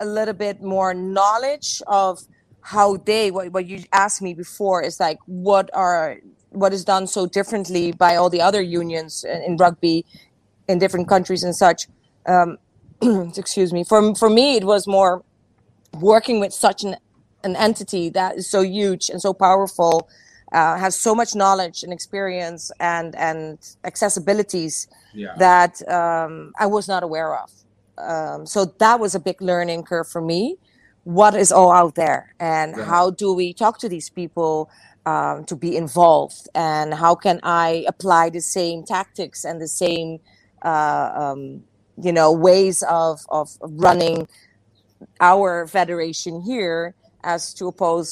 a little bit more knowledge of how they, what, what you asked me before is like, what are, what is done so differently by all the other unions in, rugby in different countries and such. Um, excuse me. For, for me, it was more, working with such an, an entity that is so huge and so powerful uh, has so much knowledge and experience and and accessibilities Yeah. that um, I was not aware of. Um, so that was a big learning curve for me. What is all out there, and Right. how do we talk to these people um, to be involved, and how can I apply the same tactics and the same, uh, um, you know, ways of of running our federation here as to oppose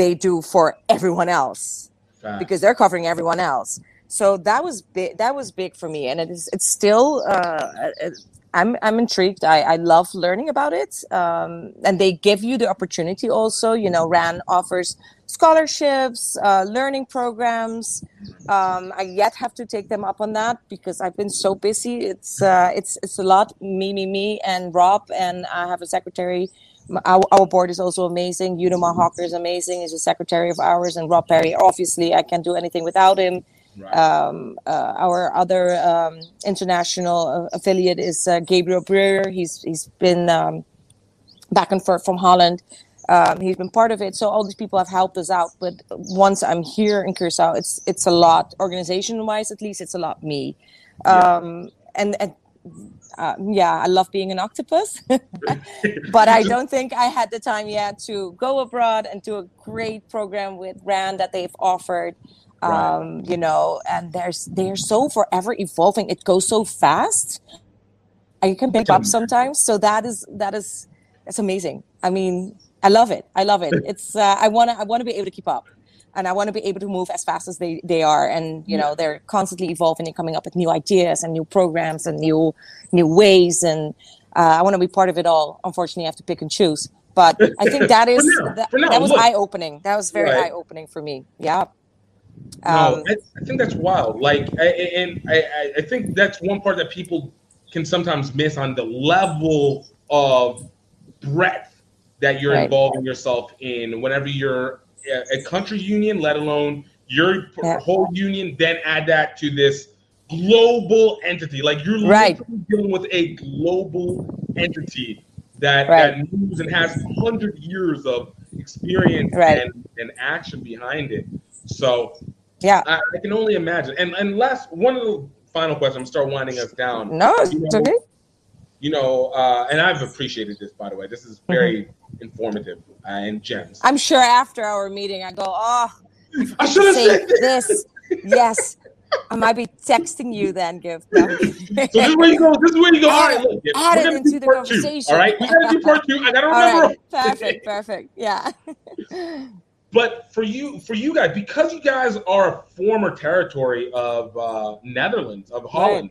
they do for everyone else Facts. because they're covering everyone else so that was big that was big for me and it is it's still uh it, I'm, I'm intrigued. I, I love learning about it. Um, and they give you the opportunity also. You know, RAN offers scholarships, uh, learning programs. Um, I yet have to take them up on that because I've been so busy. It's uh, it's it's a lot. Me, me, me, and Rob, and I have a secretary. Our, our board is also amazing. Unima Hawker is amazing. He's a secretary of ours, and Rob Perry. Obviously, I can't do anything without him. Um, uh, our other um, international uh, affiliate is uh, Gabriel Brewer. He's he's been um, back and forth from Holland. Um, he's been part of it. So all these people have helped us out. But once I'm here in Curacao, it's it's a lot organization wise. At least it's a lot me. Um, and, and uh, yeah, I love being an octopus, but I don't think I had the time yet to go abroad and do a great program with RAN that they've offered. Right. Um, you know, and there's they're so forever evolving. It goes so fast. I can pick up sometimes. So that is that is that's amazing. I mean, I love it. I love it. It's uh, I want to I want to be able to keep up, and I want to be able to move as fast as they they are. And you know, they're constantly evolving and coming up with new ideas and new programs and new new ways. And uh, I want to be part of it all. Unfortunately, I have to pick and choose. But I think that is now, that, now, that was eye opening. That was very Right. eye opening for me. Yeah. No, Um, I, I think that's wild. Like, I, and I, I- I think that's one part that people can sometimes miss on the level of breadth that you're Right. involving yourself in. Whenever you're a, country union, let alone your Yeah. whole union, then add that to this global entity. Like you're Right. dealing with a global entity that Right. that moves and has hundred years of experience Right. and, and action behind it. So yeah, I, I can only imagine. And and last one of the final questions, I'm start winding us down. No, You know, okay. You know, uh, and I've appreciated this by the way. This is very Mm-hmm. informative uh, and gems. I'm sure after our meeting, I go, oh, I should have say said this. yes. I might be texting you then. No. So this is where you go. This is where you go. All right, add right, it- look, add it into the part two. conversation. All right, we gotta do part two. I gotta remember. right. Perfect, perfect. Yeah. But for you, for you guys, because you guys are a former territory of uh, Netherlands, of Holland,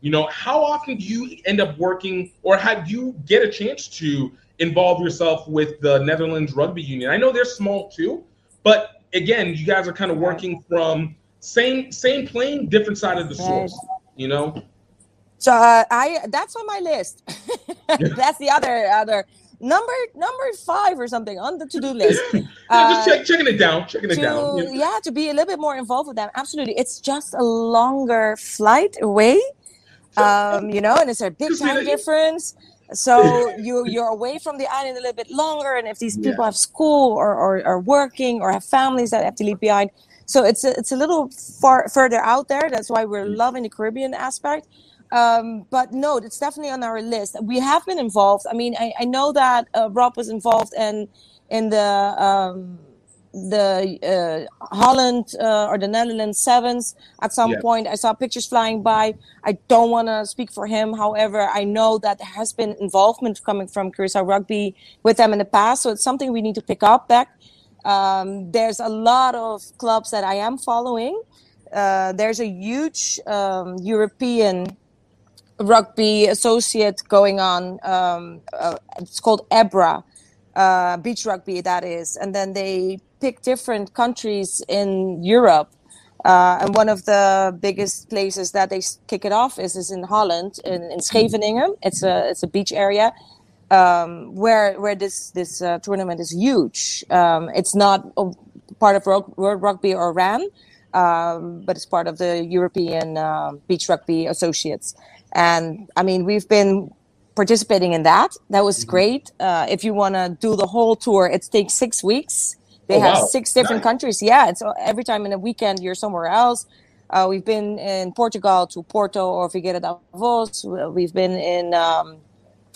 you know, how often do you end up working, or do you get a chance to involve yourself with the Netherlands Rugby Union? I know they're small too, but again, you guys are kind of working from same same plane, different side of the source. You know, So uh, I that's on my list. that's the other other number number five or something on the to do list. Yeah, Uh, just check, checking it down, checking it to, down. know. yeah, to be a little bit more involved with them. Absolutely, it's just a longer flight away. Um, you know, and it's a big time difference. So you you're away from the island a little bit longer, and if these people Yeah. have school or, or are working or have families that have to leave behind, so it's a, it's a little far further out there. That's why we're loving the Caribbean aspect. Um, but no, it's definitely on our list. We have been involved. I mean, I, I know that uh, Rob was involved in in the um, the uh, Holland uh, or the Netherlands sevens at some Yeah. point. I saw pictures flying by. I don't want to speak for him. However, I know that there has been involvement coming from Curacao Rugby with them in the past. So it's something we need to pick up back. Um, there's a lot of clubs that I am following. Uh, there's a huge um, European rugby associate going on. Um, uh, it's called EBRA, uh, beach rugby, that is. And then they pick different countries in Europe. Uh, and one of the biggest places that they kick it off is, is in Holland, in, in Scheveningen. It's a it's a beach area um, where where this this uh, tournament is huge. Um, it's not a part of World Rugby or RAN, um, but it's part of the European uh, Beach Rugby Associates. And I mean, we've been participating in that. That was great. Uh, if you want to do the whole tour, it takes six weeks. They Oh, have wow. six different countries. Yeah, it's uh, every time in a weekend you're somewhere else. Uh, we've been in Portugal to Porto or Figueira da Foz. We've been in um,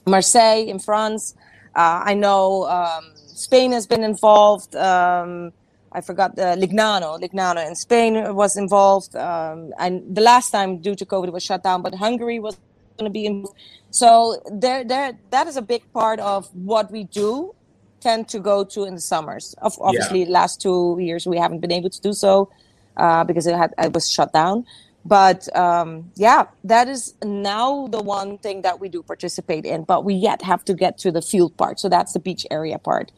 Marseille in France. Uh, I know um, Spain has been involved. Um, I forgot the Lignano. Lignano in Spain was involved. Um, and the last time, due to COVID, was shut down. But Hungary was going to be involved. So there, there, that is a big part of what we do. Tend to go to in the summers. Of obviously, last two years we haven't been able to do so uh, because it had it was shut down. But um, yeah, that is now the one thing that we do participate in. But we yet have to get to the field part. So that's the beach area part.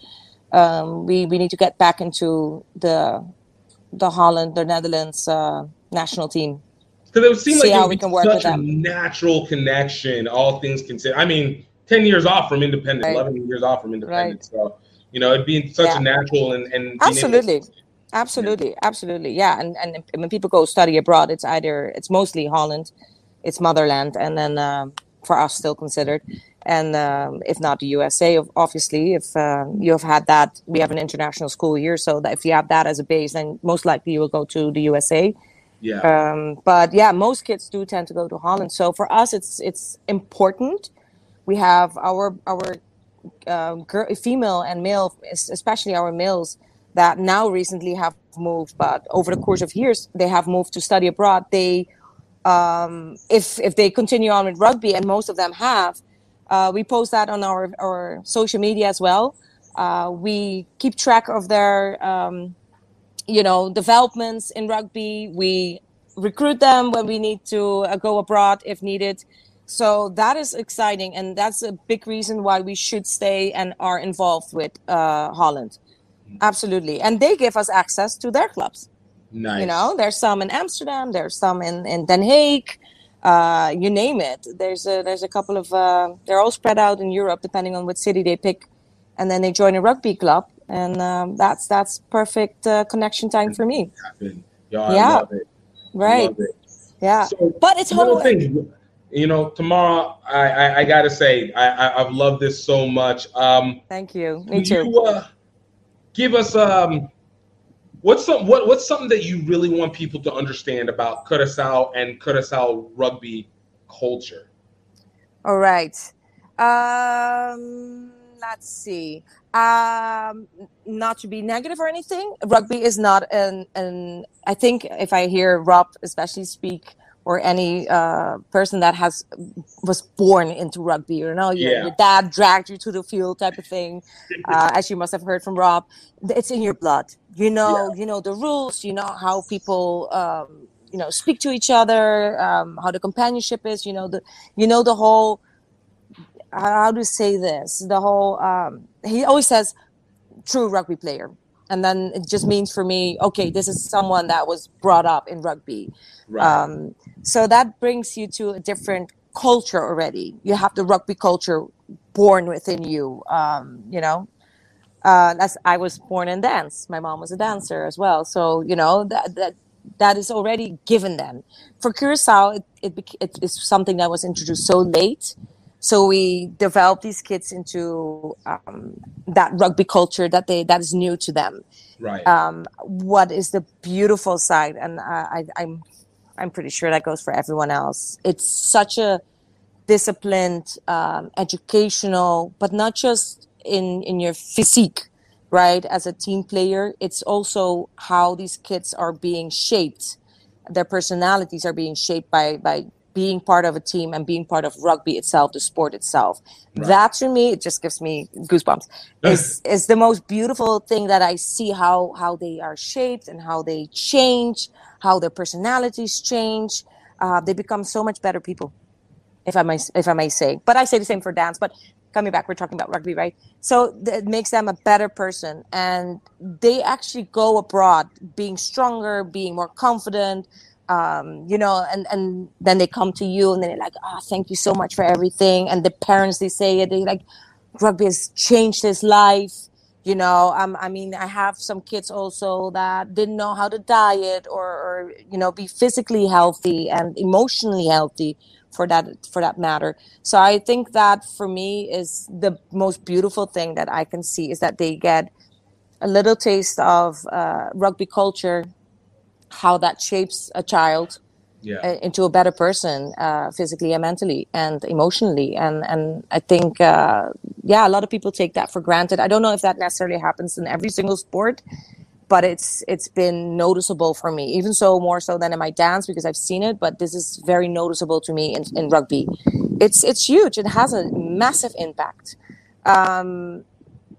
Um, we we need to get back into the the Holland, the Netherlands uh, national team. Because it would seem See like it would we be can work such with a natural connection, all things considered. I mean, 10 years off from independence, Right. 11 years off from independence. So, you know, it'd be such Yeah. a natural and, and to- absolutely absolutely absolutely yeah and and when people go study abroad it's either it's mostly holland it's motherland and then um, for us still considered and um, if not the usa ob- obviously if uh, you have had that we have an international school here so that if you have that as a base then most likely you will go to the usa Yeah. um, but yeah most kids do tend to go to holland so for us it's it's important we have our our uh, girl, female and male, especially our males, that now recently have moved, but over the course of years they have moved to study abroad. They, um, if if they continue on with rugby, and most of them have, uh, we post that on our our social media as well. Uh, we keep track of their, um, you know, developments in rugby. We recruit them when we need to uh, go abroad if needed. So that is exciting, and that's a big reason why we should stay and are involved with uh, Holland. Absolutely, and they give us access to their clubs. Nice. You know, there's some in Amsterdam, there's some in in Den Haag, uh, you name it. There's a there's a couple of uh, they're all spread out in Europe, depending on what city they pick, and then they join a rugby club, and um, that's that's perfect uh, connection time for me. Yeah. Right. Yeah, but it's home. thing, you know, tomorrow, I, I, I got to say, I, I, I've loved this so much. Um, Thank you. Me too. You, uh, give us um, what's some what what's something that you really want people to understand about Curacao and Curacao rugby culture? All right. Um, let's see. Um, not to be negative or anything, rugby is not an. an I think if I hear Rob especially speak, or any uh, person that has was born into rugby, you know, your, Yeah. your dad dragged you to the field, type of thing, uh, as you must have heard from Rob. It's in your blood. You know, you know the rules. You know how people. Um, you know, speak to each other. Um, how the companionship is. You know the. You know the whole how how to say this the whole um he always says true rugby player and then it just means for me okay this is someone that was brought up in rugby. Right. um so that brings you to a different culture already. You have the rugby culture born within you um you know? Uh that's i was born in dance. My mom was a dancer as well. So you know that that that is already given them for curacao it, it, it is something that was introduced so late so we develop these kids into um, that rugby culture that they that is new to them. Right. um, what is the beautiful side and I, I, i'm i'm pretty sure that goes for everyone else. It's such a disciplined um, educational but not just in in your physique right? As a team player it's also how these kids are being shaped. Their personalities are being shaped by by being part of a team and being part of rugby itself the sport itself. Right. that to me it just gives me goosebumps. Is is the most beautiful thing that i see how how they are shaped and how they change how their personalities change. Uh, they become so much better people if i may if i may say. But i say the same for dance but coming back we're talking about rugby right? So it makes them a better person and they actually go abroad being stronger being more confident um, you know, and and then they come to you and then they're like, "Ah, thank you so much for everything." And the parents they say it, they like, rugby has changed his life. You know, um, I mean, I have some kids also that didn't know how to diet or, or you know, be physically healthy and emotionally healthy for that for that matter. So I think that for me is the most beautiful thing that I can see is that they get a little taste of uh, rugby culture how that shapes a child Yeah. uh, into a better person uh, physically and mentally and emotionally. And and i think uh, yeah a lot of people take that for granted. I don't know if that necessarily happens in every single sport but it's it's been noticeable for me even so more so than in my dance because i've seen it but this is very noticeable to me in, in rugby. It's it's huge. It has a massive impact. Um,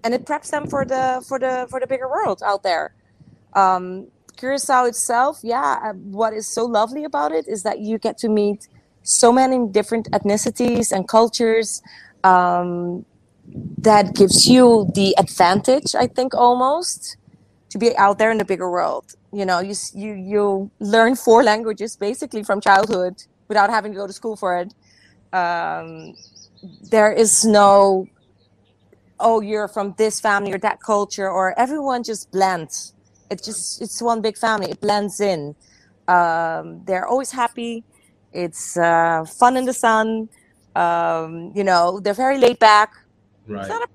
and it preps them for the for the for the bigger world out there. Um, Curacao itself, yeah, uh, what is so lovely about it is that you get to meet so many different ethnicities and cultures. Um, that gives you the advantage, I think, almost to be out there in the bigger world. You know, you you you learn four languages basically from childhood without having to go to school for it. Um, there is no oh you're from this family or that culture or everyone just blends it just it's one big family. It blends in. Um, they're always happy. It's uh, fun in the sun. Um, you know they're very laid back. Right. it's not a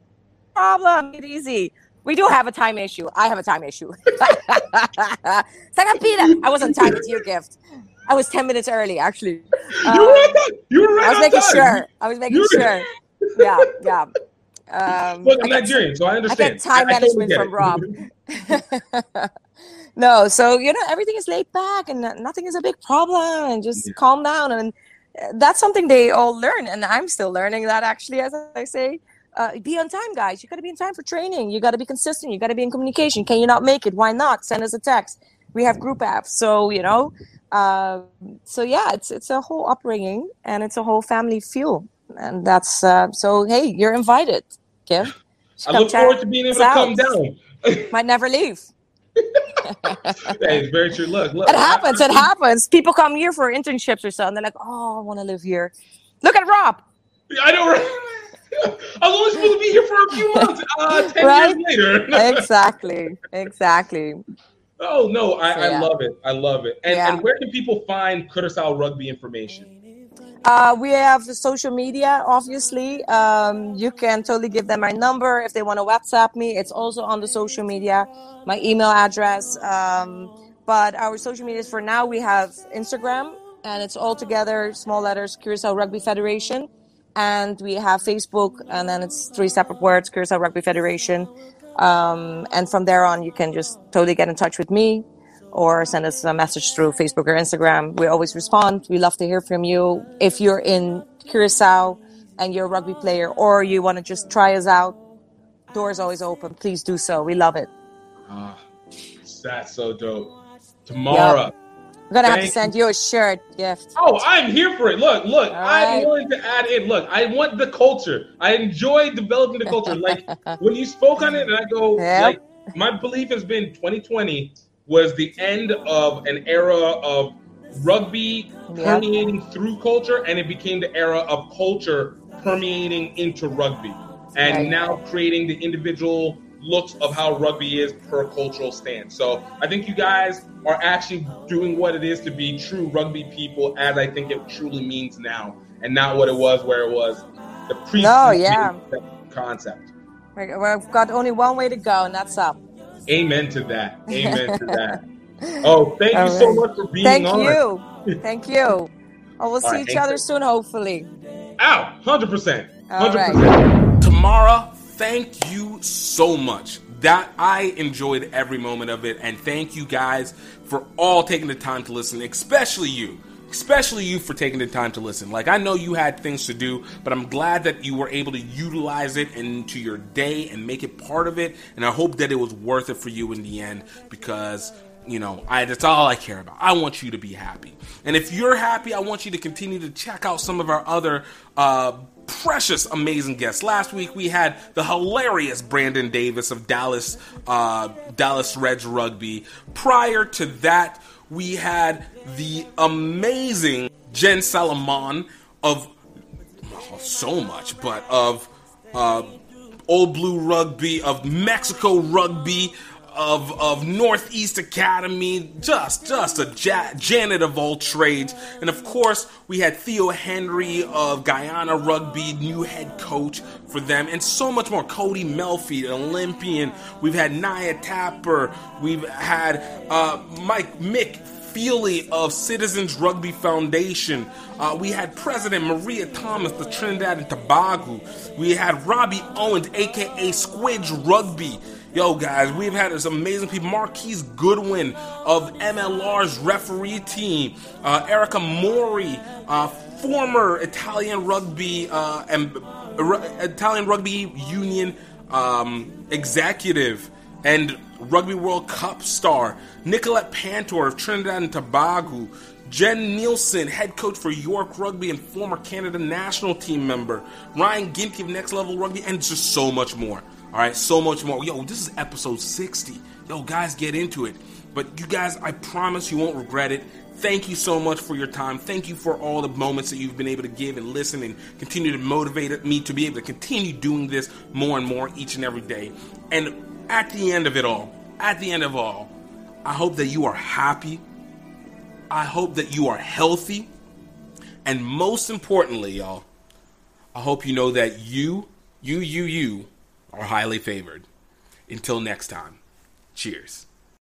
problem. Make it easy. We do have a time issue. I have a time issue. I was on time it's your gift. I was 10 minutes early actually. You were right you were right i was making time. sure. I was making sure. Yeah yeah um, Look, I'm Nigerian, so I understand. I get time I- management from. Rob. no, so you know everything is laid back and nothing is a big problem, and just calm down. And uh, that's something they all learn, and I'm still learning that actually. As I say, uh, be on time, guys. You got to be in time for training. You got to be consistent. You got to be in communication. Can you not make it? Why not? Send us a text. We have group apps, so you know. Uh, so yeah, it's it's a whole upbringing and it's a whole family feel, and that's uh, so. Hey, you're invited, Kim. I look forward to being able to come down. Might never leave. That is very true. Look, look. It happens. It happens. People come here for internships or something. They're like, "Oh, I want to live here." Look at Rob. I know. Right? I was only supposed to be here for a few months. Uh, ten Right? years later. exactly. Exactly. Oh no, I, So, I love it. I love it. And, Yeah. and where can people find Curacao rugby information? Uh, we have social media, obviously. Um, you can totally give them my number if they want to WhatsApp me. It's also on the social media, my email address. Um, but our social medias for now, we have Instagram, and it's all together, small letters, Curacao Rugby Federation. and we have Facebook, and then it's three separate words: Curacao Rugby Federation. Um, and from there on, you can just totally get in touch with me or send us a message through Facebook or Instagram. We always respond. We love to hear from you. If you're in Curacao and you're a rugby player, or you want to just try us out, doors always open. Please do so. We love it. Ah, that's so dope. Tomorrow. Yep. I'm gonna have to send you a shirt gift. Oh, I'm here for it. Look, look, All I'm right. willing to add in. Look, I want the culture. I enjoy developing the culture. Like when you spoke on it, and I go, Yep. like, my belief has been 2020 was the end of an era of rugby Yep. permeating through culture, and it became the era of culture permeating into rugby, and Right. now creating the individual looks of how rugby is per cultural stance. So I think you guys are actually doing what it is to be true rugby people, as I think it truly means now, and not what it was where it was the pre No, yeah. concept. We- We've got only one way to go, and that's up. Amen to that. Amen to that. Oh, thank All you so much for being Thank on. you. Thank you. Oh, we'll see right, each other you. soon, hopefully. Ow, hundred percent, All hundred right. percent. Tamara, thank you so much. That I enjoyed every moment of it, and thank you guys for all taking the time to listen, especially you. Especially you for taking the time to listen. Like, I know you had things to do, but I'm glad that you were able to utilize it into your day and make it part of it. And I hope that it was worth it for you in the end because you know, I that's all I care about. I want you to be happy. And if you're happy, I want you to continue to check out some of our other uh precious amazing guests. Last week we had the hilarious Brandon Davis of Dallas uh Dallas Reds Rugby. Prior to that, we had the amazing Jen Salomon of oh, so much, but of uh, Old Blue Rugby, of Mexico Rugby, of of Northeast Academy, just just a ja- Janet of all trades, and of course we had Theo Henry of Guyana Rugby, new head coach for them, and so much more. Cody Melphy, Olympian. We've had Naya Tapper. We've had uh, Mike Mick Feely of Citizens Rugby Foundation. Uh, we had President Maria Thomas, the Trinidad and Tobago. We had Robbie Owens, aka Squidge Rugby. Yo, guys, we've had this amazing people. Marquise Goodwin of MLR's referee team. Uh, Erica Mori, uh, former Italian rugby uh, and uh, Italian rugby union um, executive and Rugby World Cup star, Nicolette Pantor of Trinidad and Tobago, Jen Nielsen, head coach for York Rugby and former Canada national team member, Ryan Ginty of Next Level Rugby, and just so much more. All right, so much more. Yo, this is episode 60. Yo, guys, get into it. But you guys, I promise you won't regret it. Thank you so much for your time. Thank you for all the moments that you've been able to give and listen and continue to motivate me to be able to continue doing this more and more each and every day. And at the end of it all, at the end of all, I hope that you are happy. I hope that you are healthy. And most importantly, y'all, I hope you know that you, you, you, you are highly favored. Until next time, cheers.